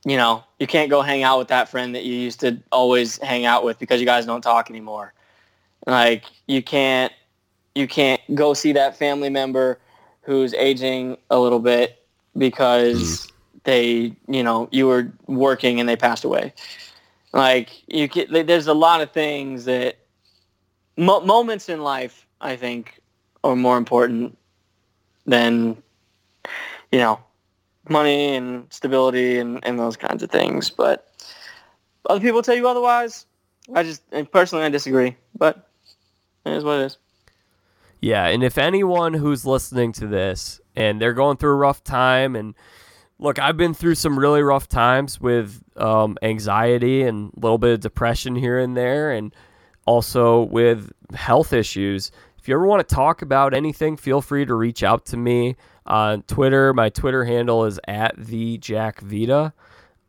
you know, you can't go hang out with that friend that you used to always hang out with because you guys don't talk anymore. Like you can't you can't go see that family member who's aging a little bit because mm. They, you know, you were working and they passed away. Like you there's a lot of things that mo- moments in life, I think, are more important than, you know, money and stability and, and those kinds of things. But other people tell you otherwise. I just personally I disagree, but it is what it is. Yeah, and if anyone who's listening to this and they're going through a rough time, and look, I've been through some really rough times with um, anxiety and a little bit of depression here and there, and also with health issues. If you ever want to talk about anything, feel free to reach out to me on Twitter. My Twitter handle is at the Jack Vita.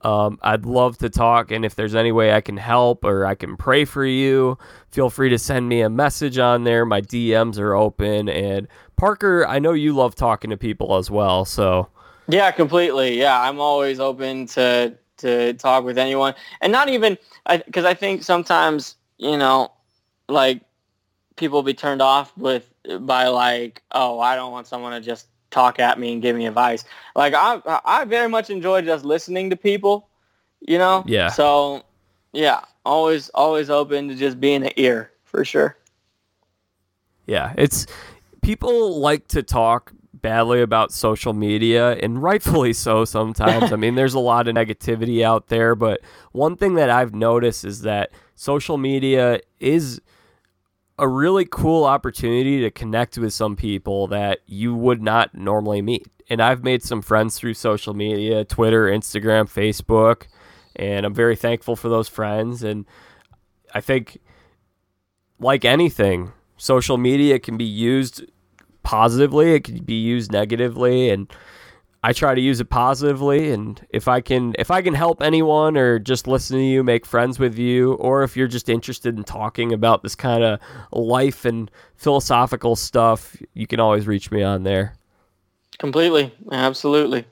Um, I'd love to talk, and if there's any way I can help or I can pray for you, feel free to send me a message on there. My DMs are open. And Parker, I know you love talking to people as well. So, Yeah, completely. Yeah, I'm always open to to talk with anyone, and not even because I, think sometimes you know, like people be turned off with by like, oh, I don't want someone to just talk at me and give me advice. Like I I very much enjoy just listening to people, you know. Yeah. So yeah, always always open to just being an ear for sure. yeah, it's people like to talk badly about social media, and rightfully so sometimes. [laughs] I mean, there's a lot of negativity out there, but one thing that I've noticed is that social media is a really cool opportunity to connect with some people that you would not normally meet. And I've made some friends through social media, Twitter, Instagram, Facebook, and I'm very thankful for those friends. And I think, like anything, social media can be used positively, it can be used negatively. And I try to use it positively and if I can if I can help anyone or just listen to you, make friends with you, or if you're just interested in talking about this kind of life and philosophical stuff, you can always reach me on there. Completely. Absolutely.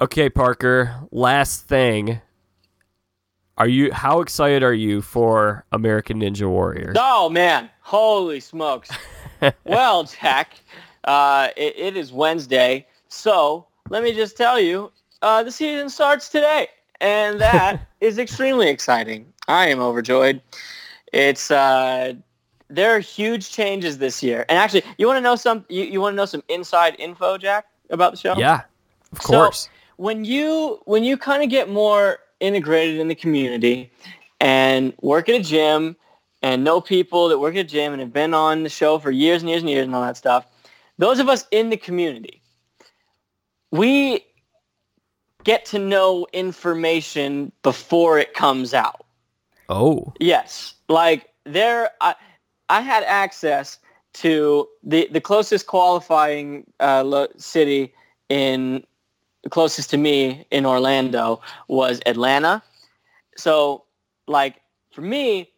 Okay, Parker, last thing. Are you how excited are you for American Ninja Warrior? Oh man, holy smokes. [laughs] well, Jack, uh, it, it is Wednesday, so let me just tell you, uh, the season starts today, and that [laughs] is extremely exciting. I am overjoyed. It's uh, there are huge changes this year, and actually, you want to know some? You, you want to know some inside info, Jack, about the show? Yeah, of course. So, when you when you kind of get more integrated in the community and work at a gym and know people that work at a gym and have been on the show for years and years and years and all that stuff, those of us in the community we get to know information before it comes out. Oh. Yes. Like there, I, I had access to the, the closest qualifying uh, lo- city in closest to me in Orlando was Atlanta. So like for me,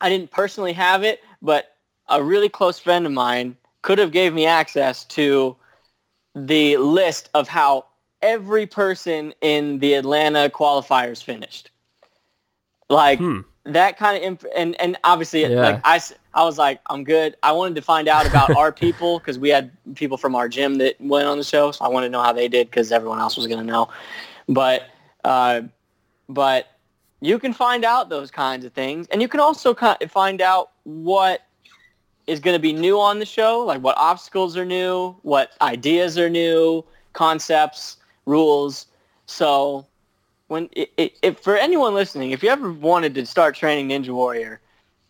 I didn't personally have it, but a really close friend of mine could have gave me access to the list of how every person in the Atlanta qualifiers finished. Like hmm. that kind of imp- and and obviously yeah. like I I was like I'm good. I wanted to find out about our people because we had people from our gym that went on the show, so I wanted to know how they did because everyone else was going to know. But uh, but you can find out those kinds of things, and you can also find out what is going to be new on the show, like what obstacles are new, what ideas are new, concepts, rules. So when if for anyone listening, if you ever wanted to start training Ninja Warrior,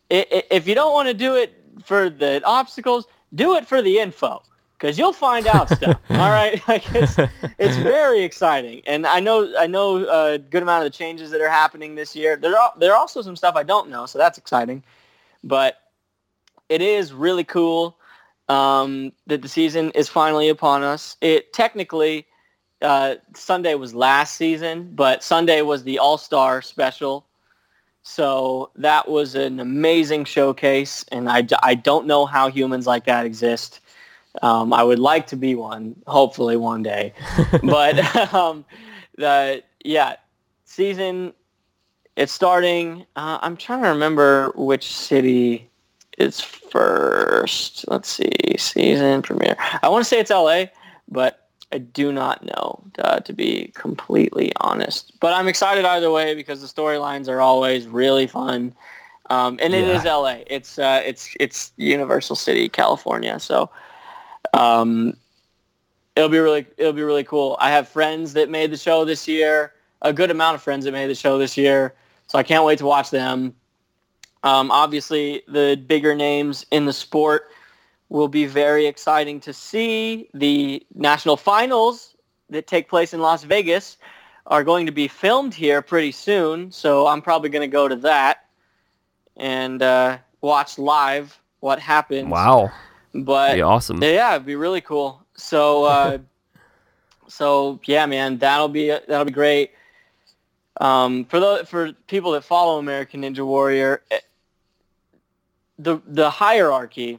if you don't want to do it for the obstacles, do it for the info because you'll find out [laughs] stuff. all right, [laughs] like it's it's [laughs] very exciting, and I know I know a good amount of the changes that are happening this year. There are there are also some stuff I don't know, so that's exciting. But it is really cool um, that the season is finally upon us. It technically uh, Sunday was last season, but Sunday was the All Star special. So that was an amazing showcase, and I, I don't know how humans like that exist. Um, I would like to be one, hopefully one day. [laughs] but um, the yeah, season it's starting. Uh, I'm trying to remember which city is first. Let's see, season premiere. I want to say it's LA, but I do not know, uh, to be completely honest. But I'm excited either way because the storylines are always really fun. Um, and it yeah. is LA. It's uh, it's it's Universal City, California. So um, it'll be really it'll be really cool. I have friends that made the show this year. A good amount of friends that made the show this year. So I can't wait to watch them. Um, obviously, the bigger names in the sport will be very exciting to see. The national finals that take place in Las Vegas are going to be filmed here pretty soon, so I'm probably going to go to that and uh, watch live what happens. Wow, but be awesome. Yeah, it'd be really cool. So, uh, [laughs] so yeah, man, that'll be that'll be great. Um, for the for people that follow American Ninja Warrior, the the hierarchy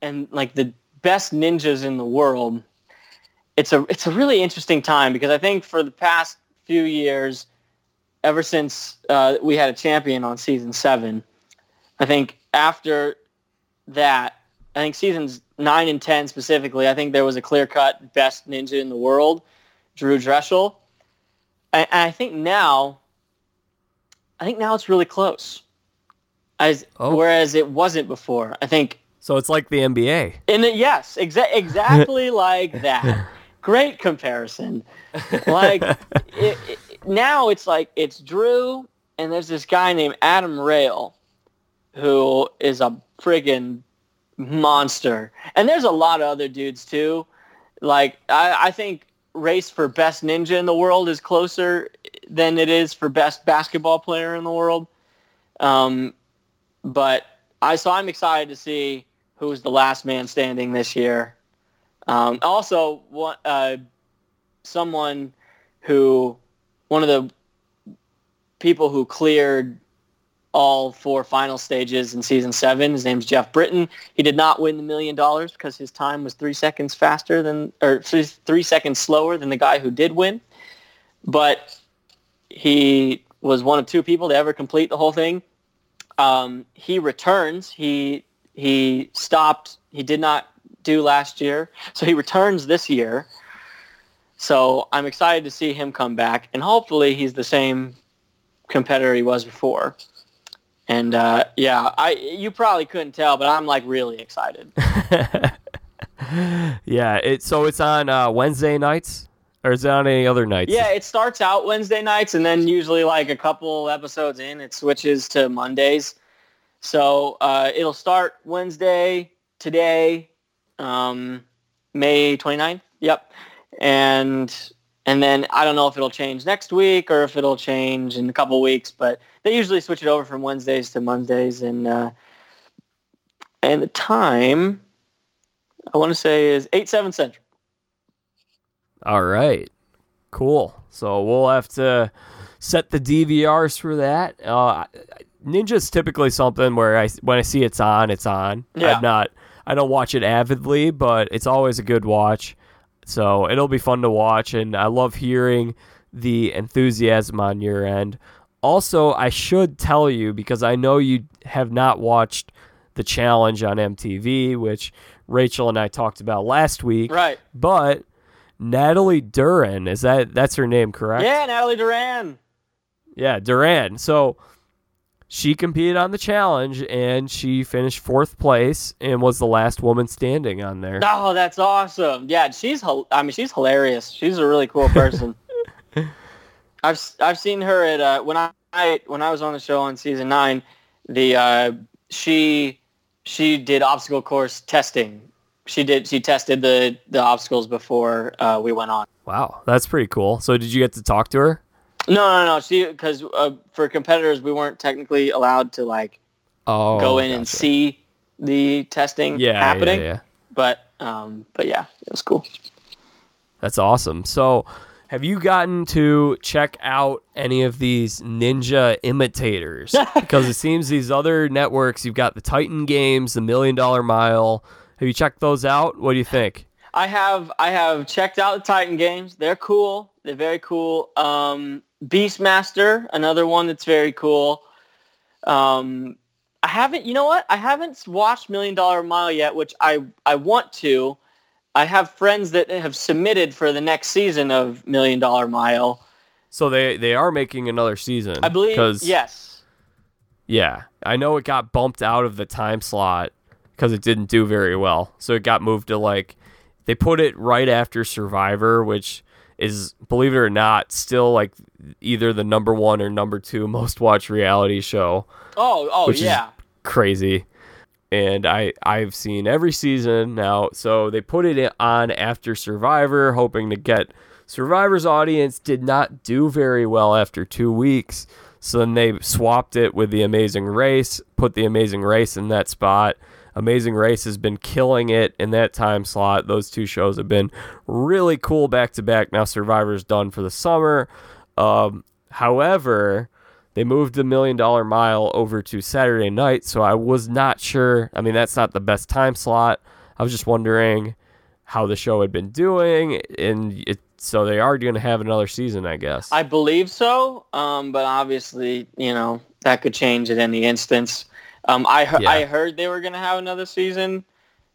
and like the best ninjas in the world it's a it's a really interesting time because I think for the past few years ever since uh, we had a champion on season seven I think after that I think seasons nine and ten specifically I think there was a clear cut best ninja in the world Drew Drechsel and I think now I think now it's really close as oh. whereas it wasn't before. I think. So it's like the NBA. In it, yes, exa- exactly [laughs] like that. Great comparison. Like [laughs] it, it, now, it's like it's Drew, and there's this guy named Adam Rayl who is a friggin' monster. And there's a lot of other dudes too. Like I, I think race for best ninja in the world is closer than it is for best basketball player in the world. Um, but I so I'm excited to see who's the last man standing this year. Um, also, uh, someone who, one of the people who cleared all four final stages in season seven. His name's Geoff Britten. He did not win the million dollars because his time was three seconds faster than, or three seconds slower than the guy who did win. But he was one of two people to ever complete the whole thing. Um, he returns. He he stopped. He did not do last year, so he returns this year. So I'm excited to see him come back, and hopefully he's the same competitor he was before. And uh, yeah, I you probably couldn't tell, but I'm like really excited. [laughs] yeah, it so it's on uh, Wednesday nights, or is it on any other nights? Yeah, it starts out Wednesday nights, and then usually like a couple episodes in, it switches to Mondays. So uh, it'll start Wednesday today, um, May 29th. Yep, and and then I don't know if it'll change next week or if it'll change in a couple weeks, but they usually switch it over from Wednesdays to Mondays, and uh, and the time I want to say is eight seven central. All right, cool. So we'll have to set the DVRs for that. Uh, Ninja's typically something where I when I see it's on, it's on. Yeah. I'm not. I don't watch it avidly, but it's always a good watch. So it'll be fun to watch, and I love hearing the enthusiasm on your end. Also, I should tell you because I know you have not watched the challenge on MTV, which Rachel and I talked about last week. Right. But Natalie Duran is that that's her name, correct? Yeah, Natalie Duran. Yeah, Duran. So she competed on the challenge and she finished fourth place and was the last woman standing on there. Oh, that's awesome. Yeah, she's I mean, she's hilarious. She's a really cool person. [laughs] I've I've seen her at uh, when I when I was on the show on season nine. The uh, she she did obstacle course testing. She did she tested the the obstacles before uh, we went on. Wow, that's pretty cool. So did you get to talk to her? No, no, no. She because uh, for competitors we weren't technically allowed to like Oh, go in and see the testing yeah, happening. Yeah, yeah. But um, but yeah, it was cool. That's awesome. So, have you gotten to check out any of these ninja imitators? [laughs] because it seems these other networks, you've got the Titan Games, the Million Dollar Mile. Have you checked those out? What do you think? I have I have checked out the Titan games. They're cool. They're very cool. Um, Beastmaster, another one that's very cool. Um, I haven't. You know what? I haven't watched Million Dollar Mile yet, which I I want to. I have friends that have submitted for the next season of Million Dollar Mile. So they they are making another season. I believe. Yes. Yeah, I know it got bumped out of the time slot because it didn't do very well. So it got moved to like they put it right after Survivor, which is believe it or not still like either the number one or number two most watched reality show. Oh oh yeah. Crazy. And I I've seen every season now. So they put it on after Survivor, hoping to get Survivor's audience. Did not do very well after two weeks. So then they swapped it with the Amazing Race, put the Amazing Race in that spot. Amazing Race has been killing it in that time slot. Those two shows have been really cool back to back. Now Survivor's done for the summer. Um, however, they moved the Million Dollar Mile over to Saturday night, so I was not sure. I mean, that's not the best time slot. I was just wondering how the show had been doing, and it, so they are going to have another season, I guess. I believe so, um, but obviously, you know, that could change at any instance. Um, I he- Yeah. I heard they were going to have another season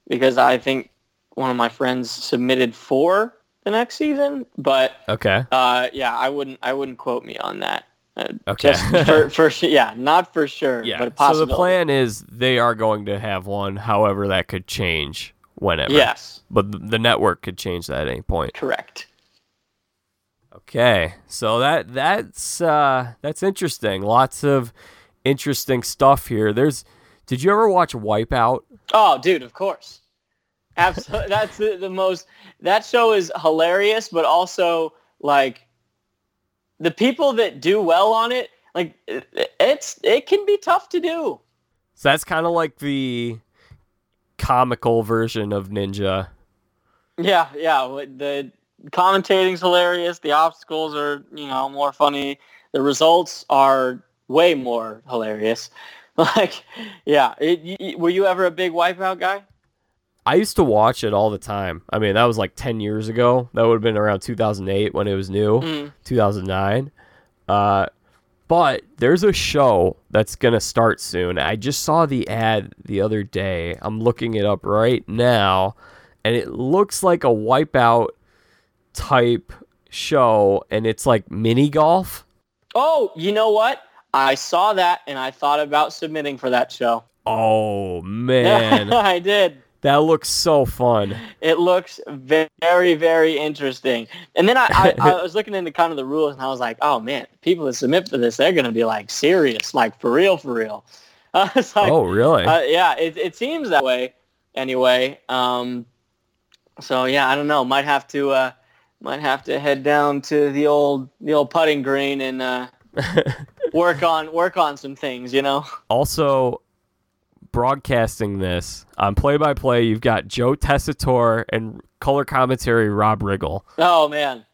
because I think one of my friends submitted for the next season, but okay. uh, yeah, I wouldn't I wouldn't quote me on that. Uh, Okay. Just for, [laughs] for yeah, not for sure, Yeah. So the plan is they are going to have one. However, that could change whenever. Yes, But th- the network could change that at any point. correct. Okay, so that that's uh, that's interesting. Lots of interesting stuff here. There's. Did you ever watch Wipeout? Oh, dude, of course. Absolutely. [laughs] That's the, the most. That show is hilarious, but also like the people that do well on it. Like it's it can be tough to do. So that's kind of like the comical version of Ninja. Yeah, yeah. The commentating's hilarious. The obstacles are, you know, more funny. The results are way more hilarious. [laughs] Like, yeah. It, you, were you ever a big Wipeout guy? I used to watch it all the time. I mean, that was like 10 years ago. That would have been around 2008 when it was new, mm. 2009. Uh, but there's a show that's going to start soon. I just saw the ad the other day. I'm looking it up right now, and it looks like a Wipeout type show, and it's like mini golf. Oh, you know what? I saw that and I thought about submitting for that show. Oh man, [laughs] I did. That looks so fun. It looks very, very interesting. And then I, I, [laughs] I, was looking into kind of the rules, and I was like, oh man, people that submit for this, they're going to be like serious, like for real, for real. [laughs] Uh, like, oh really? Uh, yeah, it, it seems that way. Anyway, um, so yeah, I don't know. Might have to, uh, might have to head down to the old, the old putting green and uh, work on work on some things, you know. Also, broadcasting this on play by play, you've got Joe Tessitore and color commentary Rob Riggle. Oh man,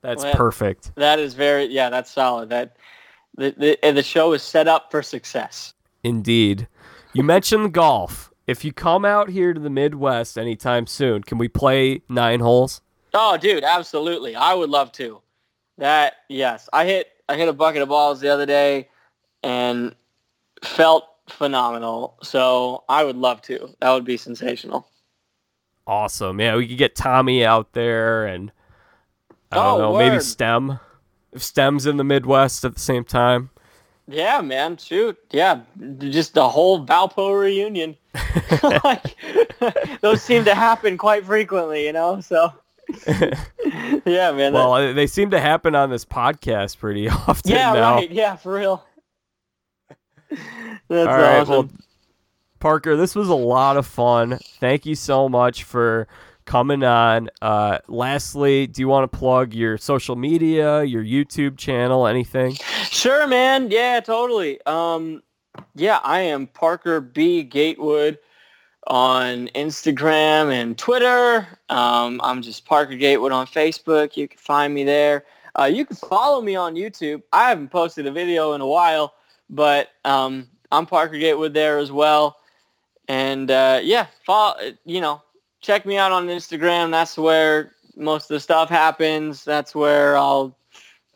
that's well, perfect. That is very yeah, that's solid. That the the, the show is set up for success. Indeed. You mentioned golf. If you come out here to the Midwest anytime soon, can we play nine holes? Oh, dude, absolutely. I would love to. That yes, I hit I hit a bucket of balls the other day and felt phenomenal. So I would love to. That would be sensational. Awesome. Yeah, we could get Tommy out there and I don't oh, know, word. maybe STEM. If STEM's in the Midwest at the same time. Yeah, man. Shoot. Yeah. Just the whole Valpo reunion. [laughs] [laughs] like, [laughs] those seem to happen quite frequently, you know? So [laughs] yeah, man. Well, that... they seem to happen on this podcast pretty [laughs] often. Yeah, now. right. Yeah, for real. [laughs] That's All right, awesome. Well, Parker, this was a lot of fun. Thank you so much for coming on. Uh, lastly, do you want to plug your social media, your YouTube channel, anything? Sure, man. Yeah, totally. Um, yeah, I am Parker B. Gatewood on Instagram and Twitter. Um, I'm just Parker Gatewood on Facebook. You can find me there. Uh, you can follow me on YouTube. I haven't posted a video in a while, but um, I'm Parker Gatewood there as well. And uh, yeah, follow, you know, check me out on Instagram. That's where most of the stuff happens. That's where I'll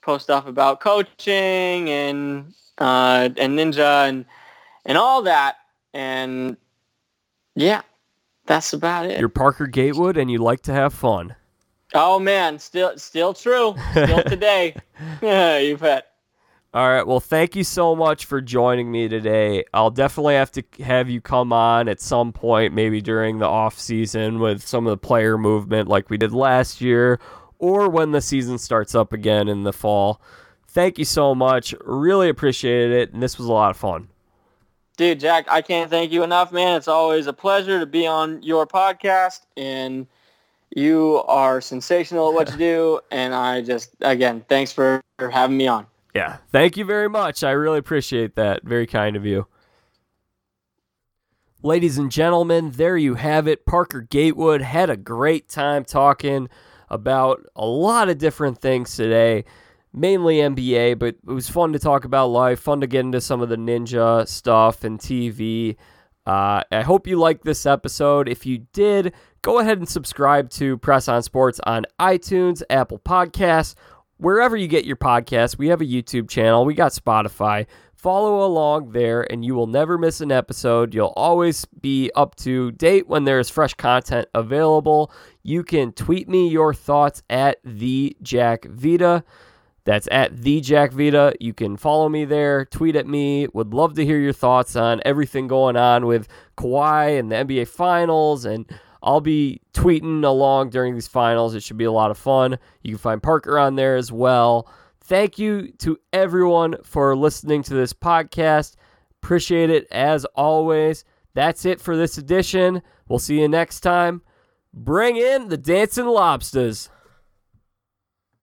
post stuff about coaching and uh, and ninja and and all that. And yeah, that's about it. You're Parker Gatewood, and you like to have fun. Oh man, still still true. Still today. yeah, [laughs] [laughs] you bet. All right. Well, thank you so much for joining me today. I'll definitely have to have you come on at some point, maybe during the off season with some of the player movement like we did last year, or when the season starts up again in the fall. Thank you so much. Really appreciated it, and this was a lot of fun. Dude, Jack, I can't thank you enough, man. It's always a pleasure to be on your podcast, and you are sensational at what you do. [laughs] And I just, again, thanks for having me on. Yeah, thank you very much. I really appreciate that. Very kind of you. Ladies and gentlemen, there you have it. Parker Gatewood had a great time talking about a lot of different things today mainly NBA, but it was fun to talk about life, fun to get into some of the ninja stuff and TV. Uh, I hope you liked this episode. If you did, go ahead and subscribe to Press on Sports on iTunes, Apple Podcasts, wherever you get your podcasts. We have a YouTube channel, we got Spotify. Follow along there, and you will never miss an episode. You'll always be up to date when there is fresh content available. You can tweet me your thoughts at the Jack Vita. That's at the Jack Vita. You can follow me there, tweet at me. Would love to hear your thoughts on everything going on with Kawhi and the NBA Finals. And I'll be tweeting along during these finals. It should be a lot of fun. You can find Parker on there as well. Thank you to everyone for listening to this podcast. Appreciate it as always. That's it for this edition. We'll see you next time. Bring in the dancing lobsters.